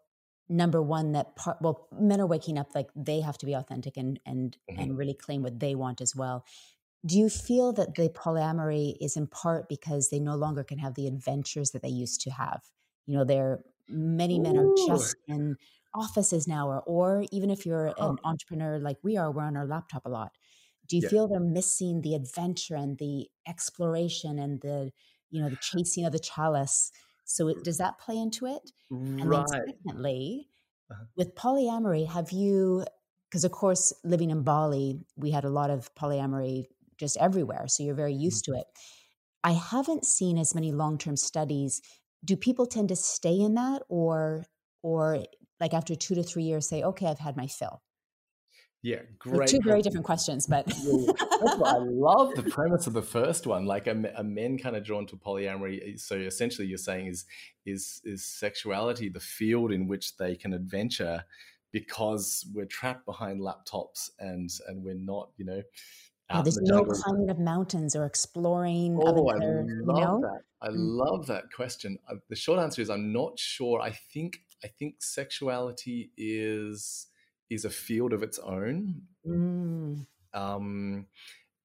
Speaker 1: number one that part well men are waking up like they have to be authentic and and mm-hmm. and really claim what they want as well do you feel that the polyamory is in part because they no longer can have the adventures that they used to have you know there many men are just in offices now or or even if you're an entrepreneur like we are we're on our laptop a lot do you yeah. feel they're missing the adventure and the exploration and the you know the chasing of the chalice so it, does that play into it
Speaker 2: and right. then
Speaker 1: secondly uh-huh. with polyamory have you because of course living in bali we had a lot of polyamory just everywhere so you're very used mm-hmm. to it i haven't seen as many long-term studies do people tend to stay in that or or like after two to three years say okay i've had my fill?
Speaker 2: Yeah great like
Speaker 1: two very different questions but
Speaker 2: i love the premise of the first one like a, a men kind of drawn to polyamory so essentially you're saying is is is sexuality the field in which they can adventure because we're trapped behind laptops and and we're not you know
Speaker 1: out there's the no climbing of mountains or exploring.
Speaker 2: Oh, other, I love you know? that. I mm. love that question. Uh, the short answer is I'm not sure. I think I think sexuality is is a field of its own. Mm. Um,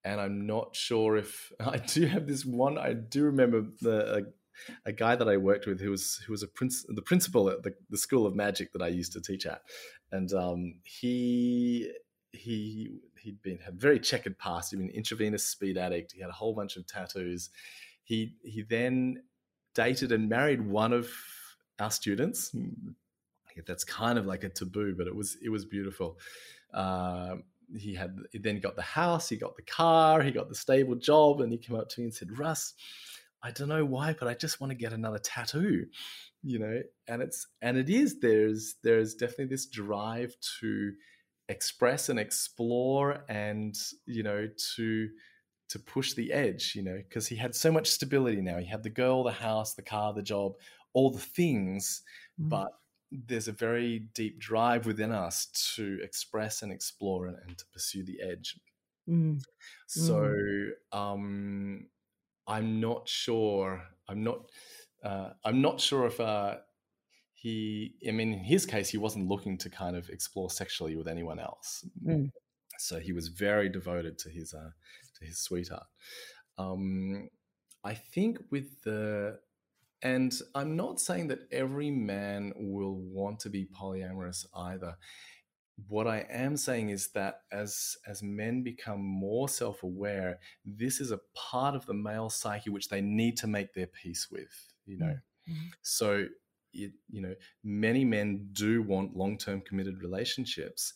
Speaker 2: and I'm not sure if I do have this one. I do remember the a, a guy that I worked with who was who was a prince, the principal at the, the school of magic that I used to teach at, and um, he he he'd been had very checkered past. He'd been an intravenous speed addict. He had a whole bunch of tattoos. He he then dated and married one of our students. That's kind of like a taboo, but it was it was beautiful. Uh, he had he then got the house, he got the car, he got the stable job, and he came up to me and said, "Russ, I don't know why, but I just want to get another tattoo." You know, and it's and it is there's there's definitely this drive to express and explore and you know to to push the edge you know because he had so much stability now he had the girl the house the car the job all the things mm. but there's a very deep drive within us to express and explore and, and to pursue the edge mm. so mm. um i'm not sure i'm not uh, i'm not sure if uh he i mean in his case he wasn't looking to kind of explore sexually with anyone else. Mm. so he was very devoted to his uh to his sweetheart. Um i think with the and i'm not saying that every man will want to be polyamorous either. What i am saying is that as as men become more self-aware this is a part of the male psyche which they need to make their peace with you know? Mm-hmm. so it, you know, many men do want long term committed relationships.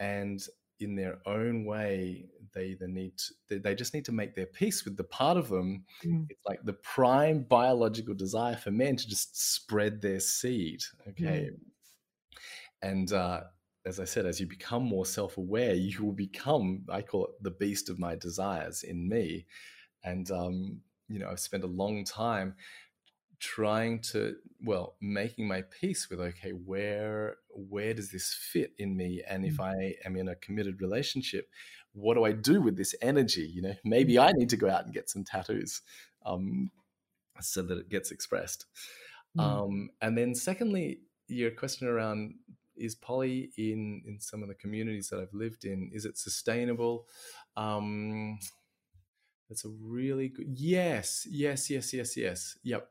Speaker 2: And in their own way, they either need to, they just need to make their peace with the part of them. Mm. It's like the prime biological desire for men to just spread their seed. Okay. Mm. And, uh, as I said, as you become more self aware, you will become, I call it the beast of my desires in me. And, um, you know, I've spent a long time trying to well making my peace with okay where where does this fit in me? And if mm. i am in a committed relationship what do i do with this energy? You know maybe i need to go out and get some tattoos um, so that it gets expressed. Mm. um, and then secondly your question around is poly in in some of the communities that i've lived in is it sustainable? Um, that's a really good yes yes yes yes yes. Yep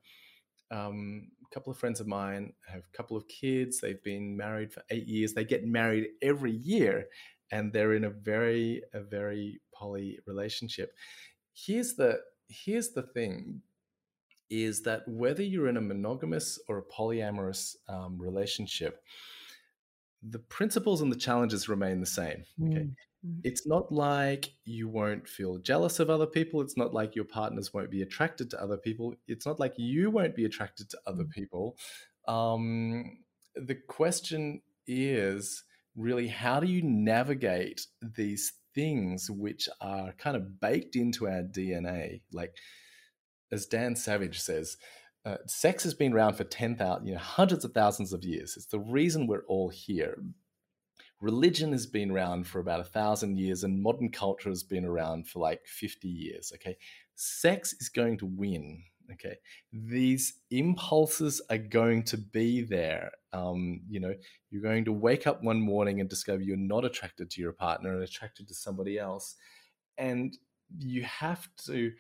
Speaker 2: um, a couple of friends of mine have a couple of kids. They've been married for eight years. They get married every year, and they're in a very a very poly relationship. Here's the here's the thing is that whether you're in a monogamous or a polyamorous um, relationship, the principles and the challenges remain the same. Okay. Mm. Mm. It's not like you won't feel jealous of other people. It's not like your partners won't be attracted to other people. It's not like you won't be attracted to other mm. people. Um, the question is really how do you navigate these things which are kind of baked into our DNA? Like, as Dan Savage says, uh, sex has been around for 10,000, you know, hundreds of thousands of years. It's the reason we're all here religion has been around for about a thousand years and modern culture has been around for like 50 years okay? Sex is going to win okay? These impulses are going to be there um, you know? You're going to wake up one morning and discover you're not attracted to your partner and attracted to somebody else and you have to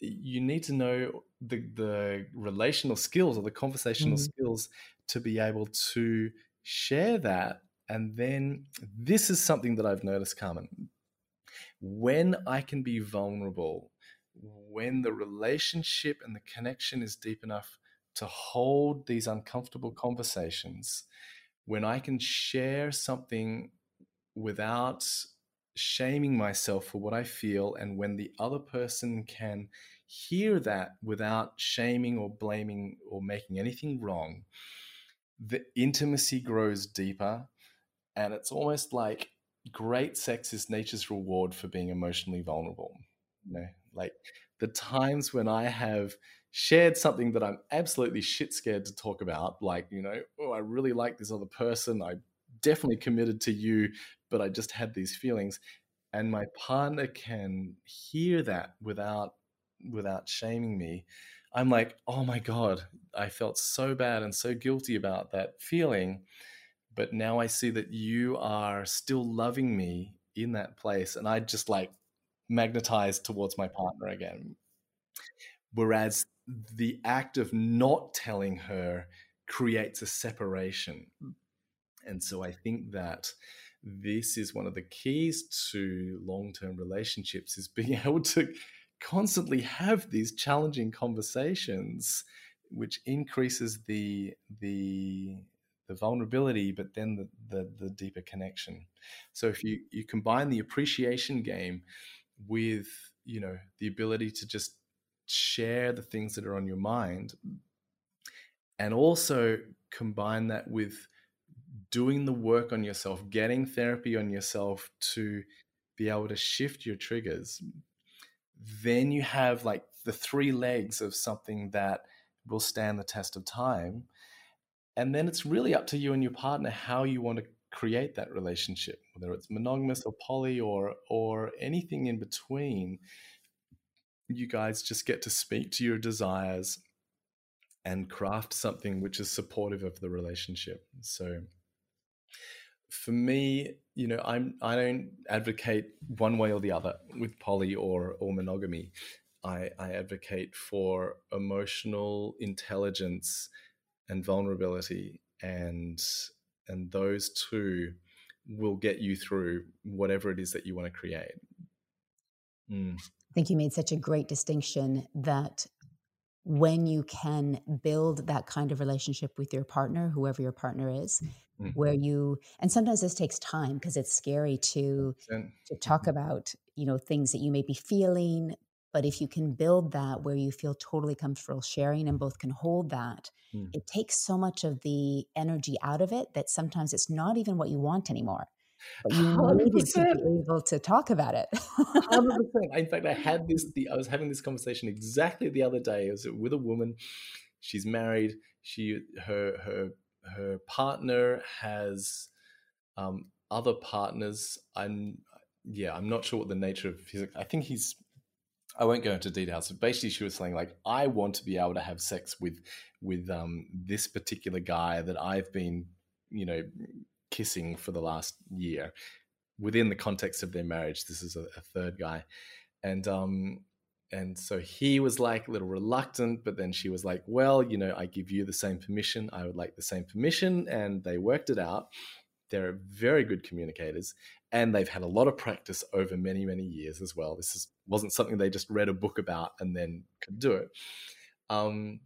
Speaker 2: you need to know the the relational skills or the conversational mm-hmm. skills to be able to share that and then this is something that I've noticed, Carmen. When I can be vulnerable, when the relationship and the connection is deep enough to hold these uncomfortable conversations, when I can share something without shaming myself for what I feel, and when the other person can hear that without shaming or blaming or making anything wrong, the intimacy grows deeper and it's almost like great sex is nature's reward for being emotionally vulnerable. You know, like the times when I have shared something that I'm absolutely shit scared to talk about, like, you know, oh, I really like this other person. I definitely committed to you, but I just had these feelings. and my partner can hear that without without shaming me i'm like oh my god i felt so bad and so guilty about that feeling but now i see that you are still loving me in that place and i just like magnetized towards my partner again. Whereas the act of not telling her creates a separation. Mm. And so i think that this is one of the keys to long-term relationships is being able to constantly have these challenging conversations which increases the the the vulnerability but then the, the, the deeper connection so if you you combine the appreciation game with you know the ability to just share the things that are on your mind and also combine that with doing the work on yourself, getting therapy on yourself to be able to shift your triggers, then you have like the three legs of something that will stand the test of time. And then it's really up to you and your partner how you want to create that relationship, whether it's monogamous or poly or or anything in between. You guys just get to speak to your desires and craft something which is supportive of the relationship. So for me, you know, I'm I don't advocate one way or the other with poly or or monogamy. I, I advocate for emotional intelligence and vulnerability, and and those two will get you through whatever it is that you want to create.
Speaker 1: Mm. I think you made such a great distinction that when you can build that kind of relationship with your partner, whoever your partner is, mm-hmm. where you and sometimes this takes time because it's scary to to talk mm-hmm. about, you know, things that you may be feeling, but if you can build that where you feel totally comfortable sharing and both can hold that, mm. it takes so much of the energy out of it that sometimes it's not even what you want anymore but you 100%. needed to be able to talk about it.
Speaker 2: 100%. In fact, I had this, the, I was having this conversation exactly the other day. I was with a woman. She's married. She, her, her, her partner has um, other partners. I'm, yeah, I'm not sure what the nature of his, I think he's, I won't go into details, but basically she was saying like, I want to be able to have sex with, with um, this particular guy that I've been, you know, kissing for the last year within the context of their marriage. This is a, a third guy, and um, and so he was like a little reluctant, but then she was like, "Well, you know, I give you the same permission. I would like the same permission," and they worked it out. They're very good communicators, and they've had a lot of practice over many, many years as well. This is, wasn't something they just read a book about and then could do it. Um,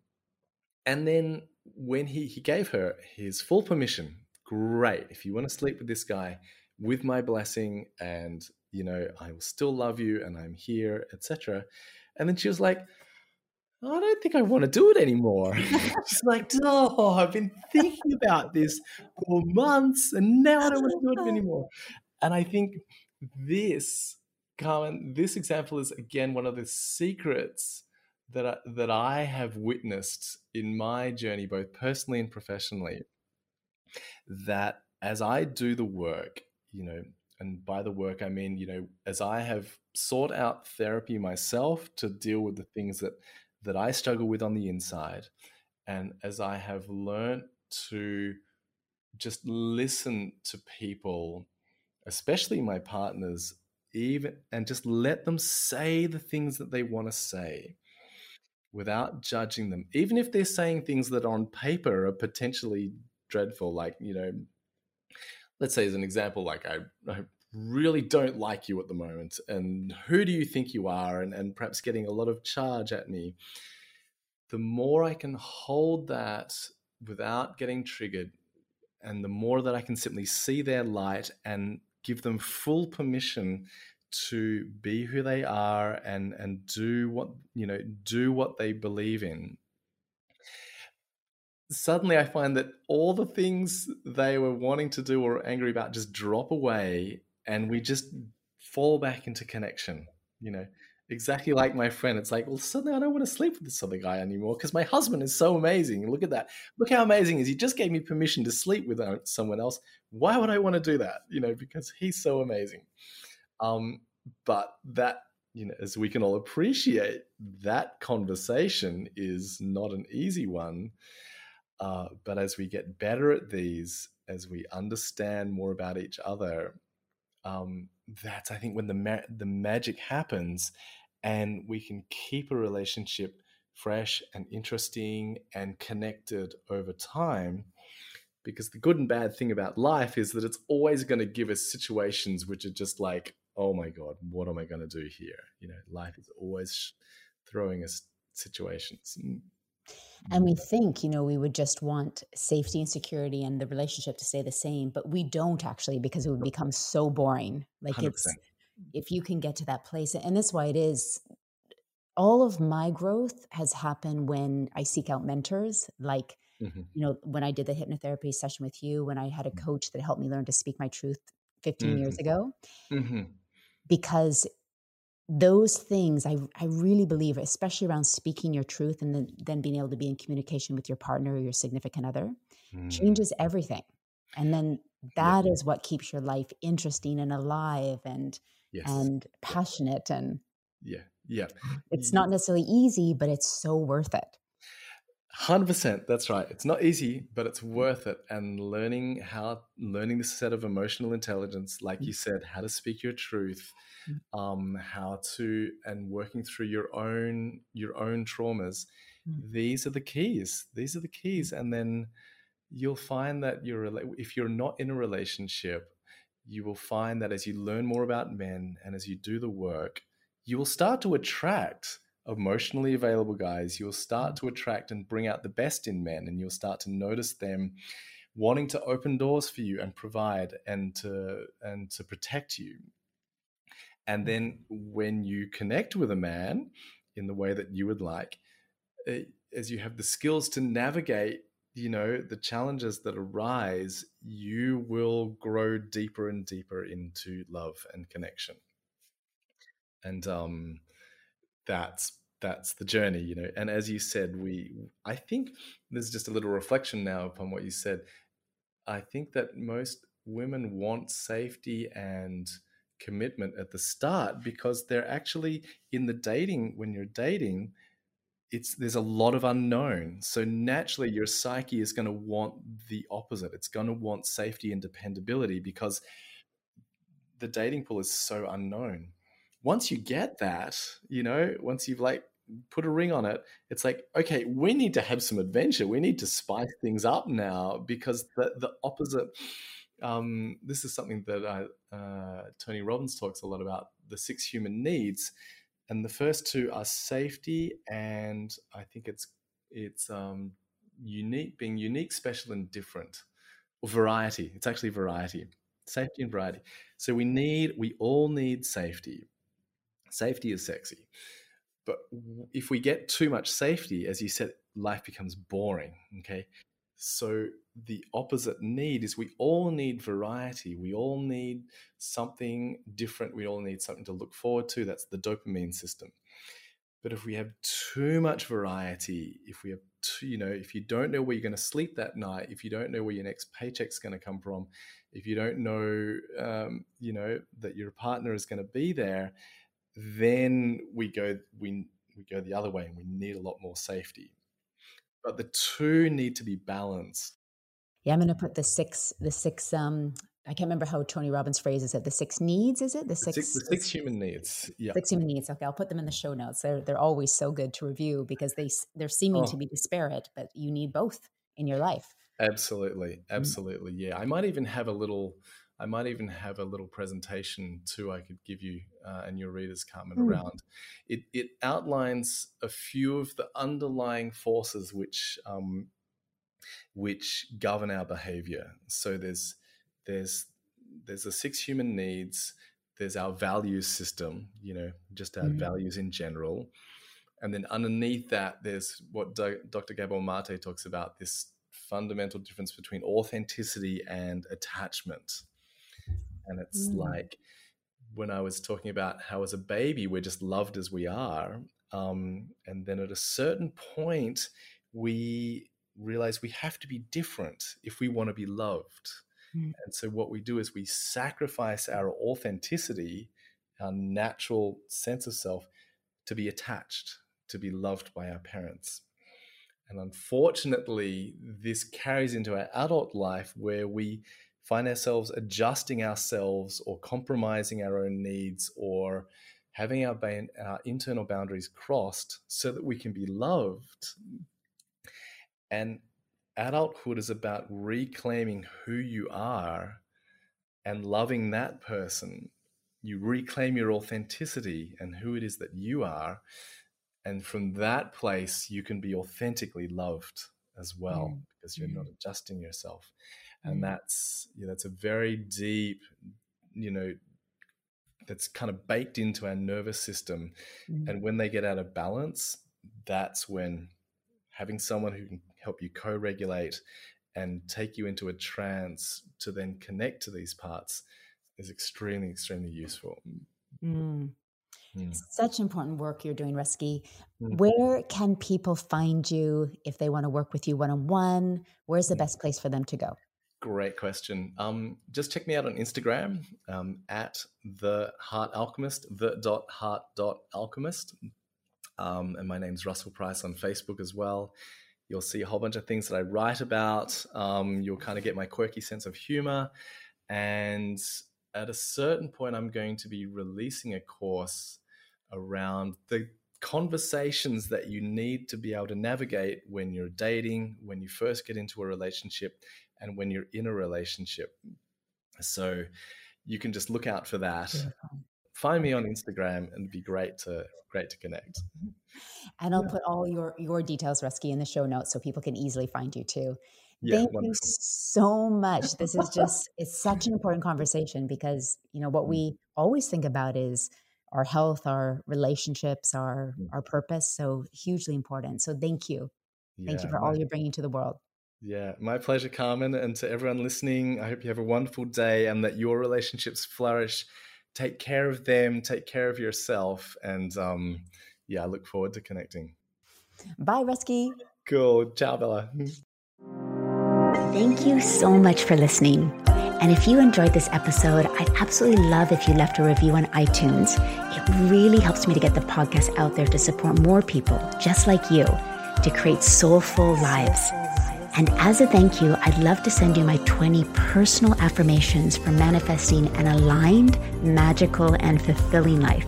Speaker 2: and then when he he gave her his full permission great. If you want to sleep with this guy, with my blessing, and you know, I will still love you, and I'm here, etc. And then she was like, I don't think I want to do it anymore. She's like, oh, I've been thinking about this for months, and now I don't want to do it anymore. And I think this, Carmen, this example is again one of the secrets that I, that I have witnessed in my journey, both personally and professionally, that as I do the work, you know, and by the work I mean, you know, as I have sought out therapy myself to deal with the things that that I struggle with on the inside, and as I have learned to just listen to people, especially my partners, even and just let them say the things that they want to say without judging them, even if they're saying things that on paper are potentially dreadful. Like, you know, let's say as an example, like I, I really don't like you at the moment, and who do you think you are? And, and perhaps getting a lot of charge at me. The more I can hold that without getting triggered, and the more that I can simply see their light and give them full permission to be who they are and and do what you know do what they believe in suddenly I find that all the things they were wanting to do or angry about just drop away and we just fall back into connection, you know. Exactly like my friend. It's like, well, suddenly I don't want to sleep with this other guy anymore because my husband is so amazing. Look at that. Look how amazing is. He just gave me permission to sleep with uh, someone else. Why would I want to do that? You know, because he's so amazing. Um, but that, you know, as we can all appreciate, that conversation is not an easy one. Uh, but as we get better at these, as we understand more about each other, um, that's I think when the ma- the magic happens, and we can keep a relationship fresh and interesting and connected over time. Because the good and bad thing about life is that it's always going to give us situations which are just like, oh my God, what am I going to do here? You know, life is always throwing us situations.
Speaker 1: And we think, you know, we would just want safety and security and the relationship to stay the same, but we don't actually because it would become so boring. Like 100%. it's if you can get to that place, and that's why it is all of my growth has happened when I seek out mentors, like, mm-hmm. you know, when I did the hypnotherapy session with you, when I had a mm. coach that helped me learn to speak my truth 15 mm-hmm. years ago. Mm-hmm. Because those things I, I really believe especially around speaking your truth and then, then being able to be in communication with your partner or your significant other mm. changes everything and then that yeah. is what keeps your life interesting and alive and yes. and passionate and
Speaker 2: yeah yeah
Speaker 1: it's not necessarily easy but it's so worth it
Speaker 2: 100% that's right it's not easy but it's worth it and learning how learning this set of emotional intelligence like mm. you said how to speak your truth mm. um, how to and working through your own your own traumas mm. these are the keys these are the keys and then you'll find that you're if you're not in a relationship you will find that as you learn more about men and as you do the work you will start to attract emotionally available guys, you'll start to attract and bring out the best in men, and you'll start to notice them wanting to open doors for you and provide and to and to protect you. And then when you connect with a man in the way that you would like, eh, as you have the skills to navigate you know the challenges that arise you will grow deeper and deeper into love and connection and um that's that's the journey you know? And as you said we i think there's just a little reflection now upon what you said. I think that most women want safety and commitment at the start because they're actually in the dating when you're dating it's there's a lot of unknown. So naturally your psyche is going to want the opposite. It's going to want safety and dependability because the dating pool is so unknown once you get that, you know, once you've like put a ring on it, it's like, okay, we need to have some adventure. We need to spice things up now because the, the opposite. Um, this is something that I, uh, Tony Robbins talks a lot about the six human needs. And the first two are safety and I think it's it's um, unique, being unique, special, and different, or variety. It's actually variety, safety and variety. So we need, we all need safety. Safety is sexy. But if we get too much safety, as you said, life becomes boring. Okay. So the opposite need is we all need variety. We all need something different. We all need something to look forward to. That's the dopamine system. But if we have too much variety, if we have too, you know, if you don't know where you're going to sleep that night, if you don't know where your next paycheck's going to come from, if you don't know, um, you know, that your partner is going to be there, then we go we we go the other way and we need a lot more safety. But the two need to be balanced.
Speaker 1: Yeah, I'm going to put the six the six um I can't remember how Tony Robbins phrases it. The six needs, is it?
Speaker 2: The six, the six, the six human needs. Yeah,
Speaker 1: six human needs. Okay, I'll put them in the show notes. They're they're always so good to review because they they're seeming oh. to be disparate, but you need both in your life.
Speaker 2: Absolutely, mm. absolutely. Yeah, I might even have a little I might even have a little presentation too I could give you uh, and your readers, Carmen, mm. around. It, it outlines a few of the underlying forces which um, which govern our behavior. So there's there's there's the six human needs. There's our values system, you know, just our mm. values in general. And then underneath that, there's what Dr. Gabor Mate talks about this fundamental difference between authenticity and attachment. And it's mm. like when I was talking about how, as a baby, we're just loved as we are. Um, and then at a certain point, we realize we have to be different if we want to be loved. Mm. And so, what we do is we sacrifice our authenticity our natural sense of self to be attached, to be loved by our parents. And unfortunately, this carries into our adult life where we find ourselves adjusting ourselves or compromising our own needs or having our, our internal boundaries crossed so that we can be loved. And adulthood is about reclaiming who you are and loving that person. You reclaim your authenticity and who it is that you are. And from that place, you can be authentically loved as well mm. because you're mm. not adjusting yourself. And mm. that's, know, that's a very deep, you know, that's kind of baked into our nervous system. Mm. And when they get out of balance, that's when having someone who can help you co regulate and take you into a trance to then connect to these parts is extremely, extremely useful. Mm.
Speaker 1: Mm. Such important work you're doing, Ruski. Mm. Where can people find you if they want to work with you one on one? Where's the best place for them to go?
Speaker 2: Great question. Um, just check me out on Instagram um, at the Heart Alchemist, the dot heart dot alchemist. Um, and my name's Russell Price on Facebook as well. You'll see a whole bunch of things that I write about. Um, you'll kind of get my quirky sense of humor. And at a certain point, I'm going to be releasing a course around the conversations that you need to be able to navigate when you're dating, when you first get into a relationship, and when you're in a relationship. So you can just look out for that. Find me on Instagram and it'd be great to great to connect.
Speaker 1: And I'll yeah. put all your your details, Ruski, in the show notes so people can easily find you too. Yeah, Thank wonderful. you so much. This is just it's such an important conversation because you know what mm. we always think about is our health, our relationships, our mm. our purpose. So hugely important. So thank you. Thank yeah, you for all you're bringing to the world.
Speaker 2: Yeah, my pleasure, Carmen. And to everyone listening, I hope you have a wonderful day and that your relationships flourish. Take care of them, take care of yourself. And um, yeah, I look forward to connecting.
Speaker 1: Bye, Ruski.
Speaker 2: Cool. Ciao, Bella.
Speaker 1: Thank you so much for listening. And if you enjoyed this episode, I'd absolutely love if you left a review on iTunes. It really helps me to get the podcast out there to support more people just like you to create soulful lives. And as a thank you, I'd love to send you my 20 personal affirmations for manifesting an aligned, magical, and fulfilling life.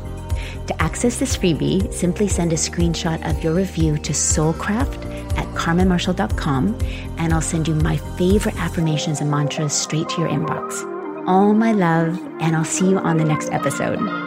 Speaker 1: To access this freebie, simply send a screenshot of your review to soulcraft at carmenmarshall.com and I'll send you my favorite affirmations and mantras straight to your inbox. All my love, and I'll see you on the next episode.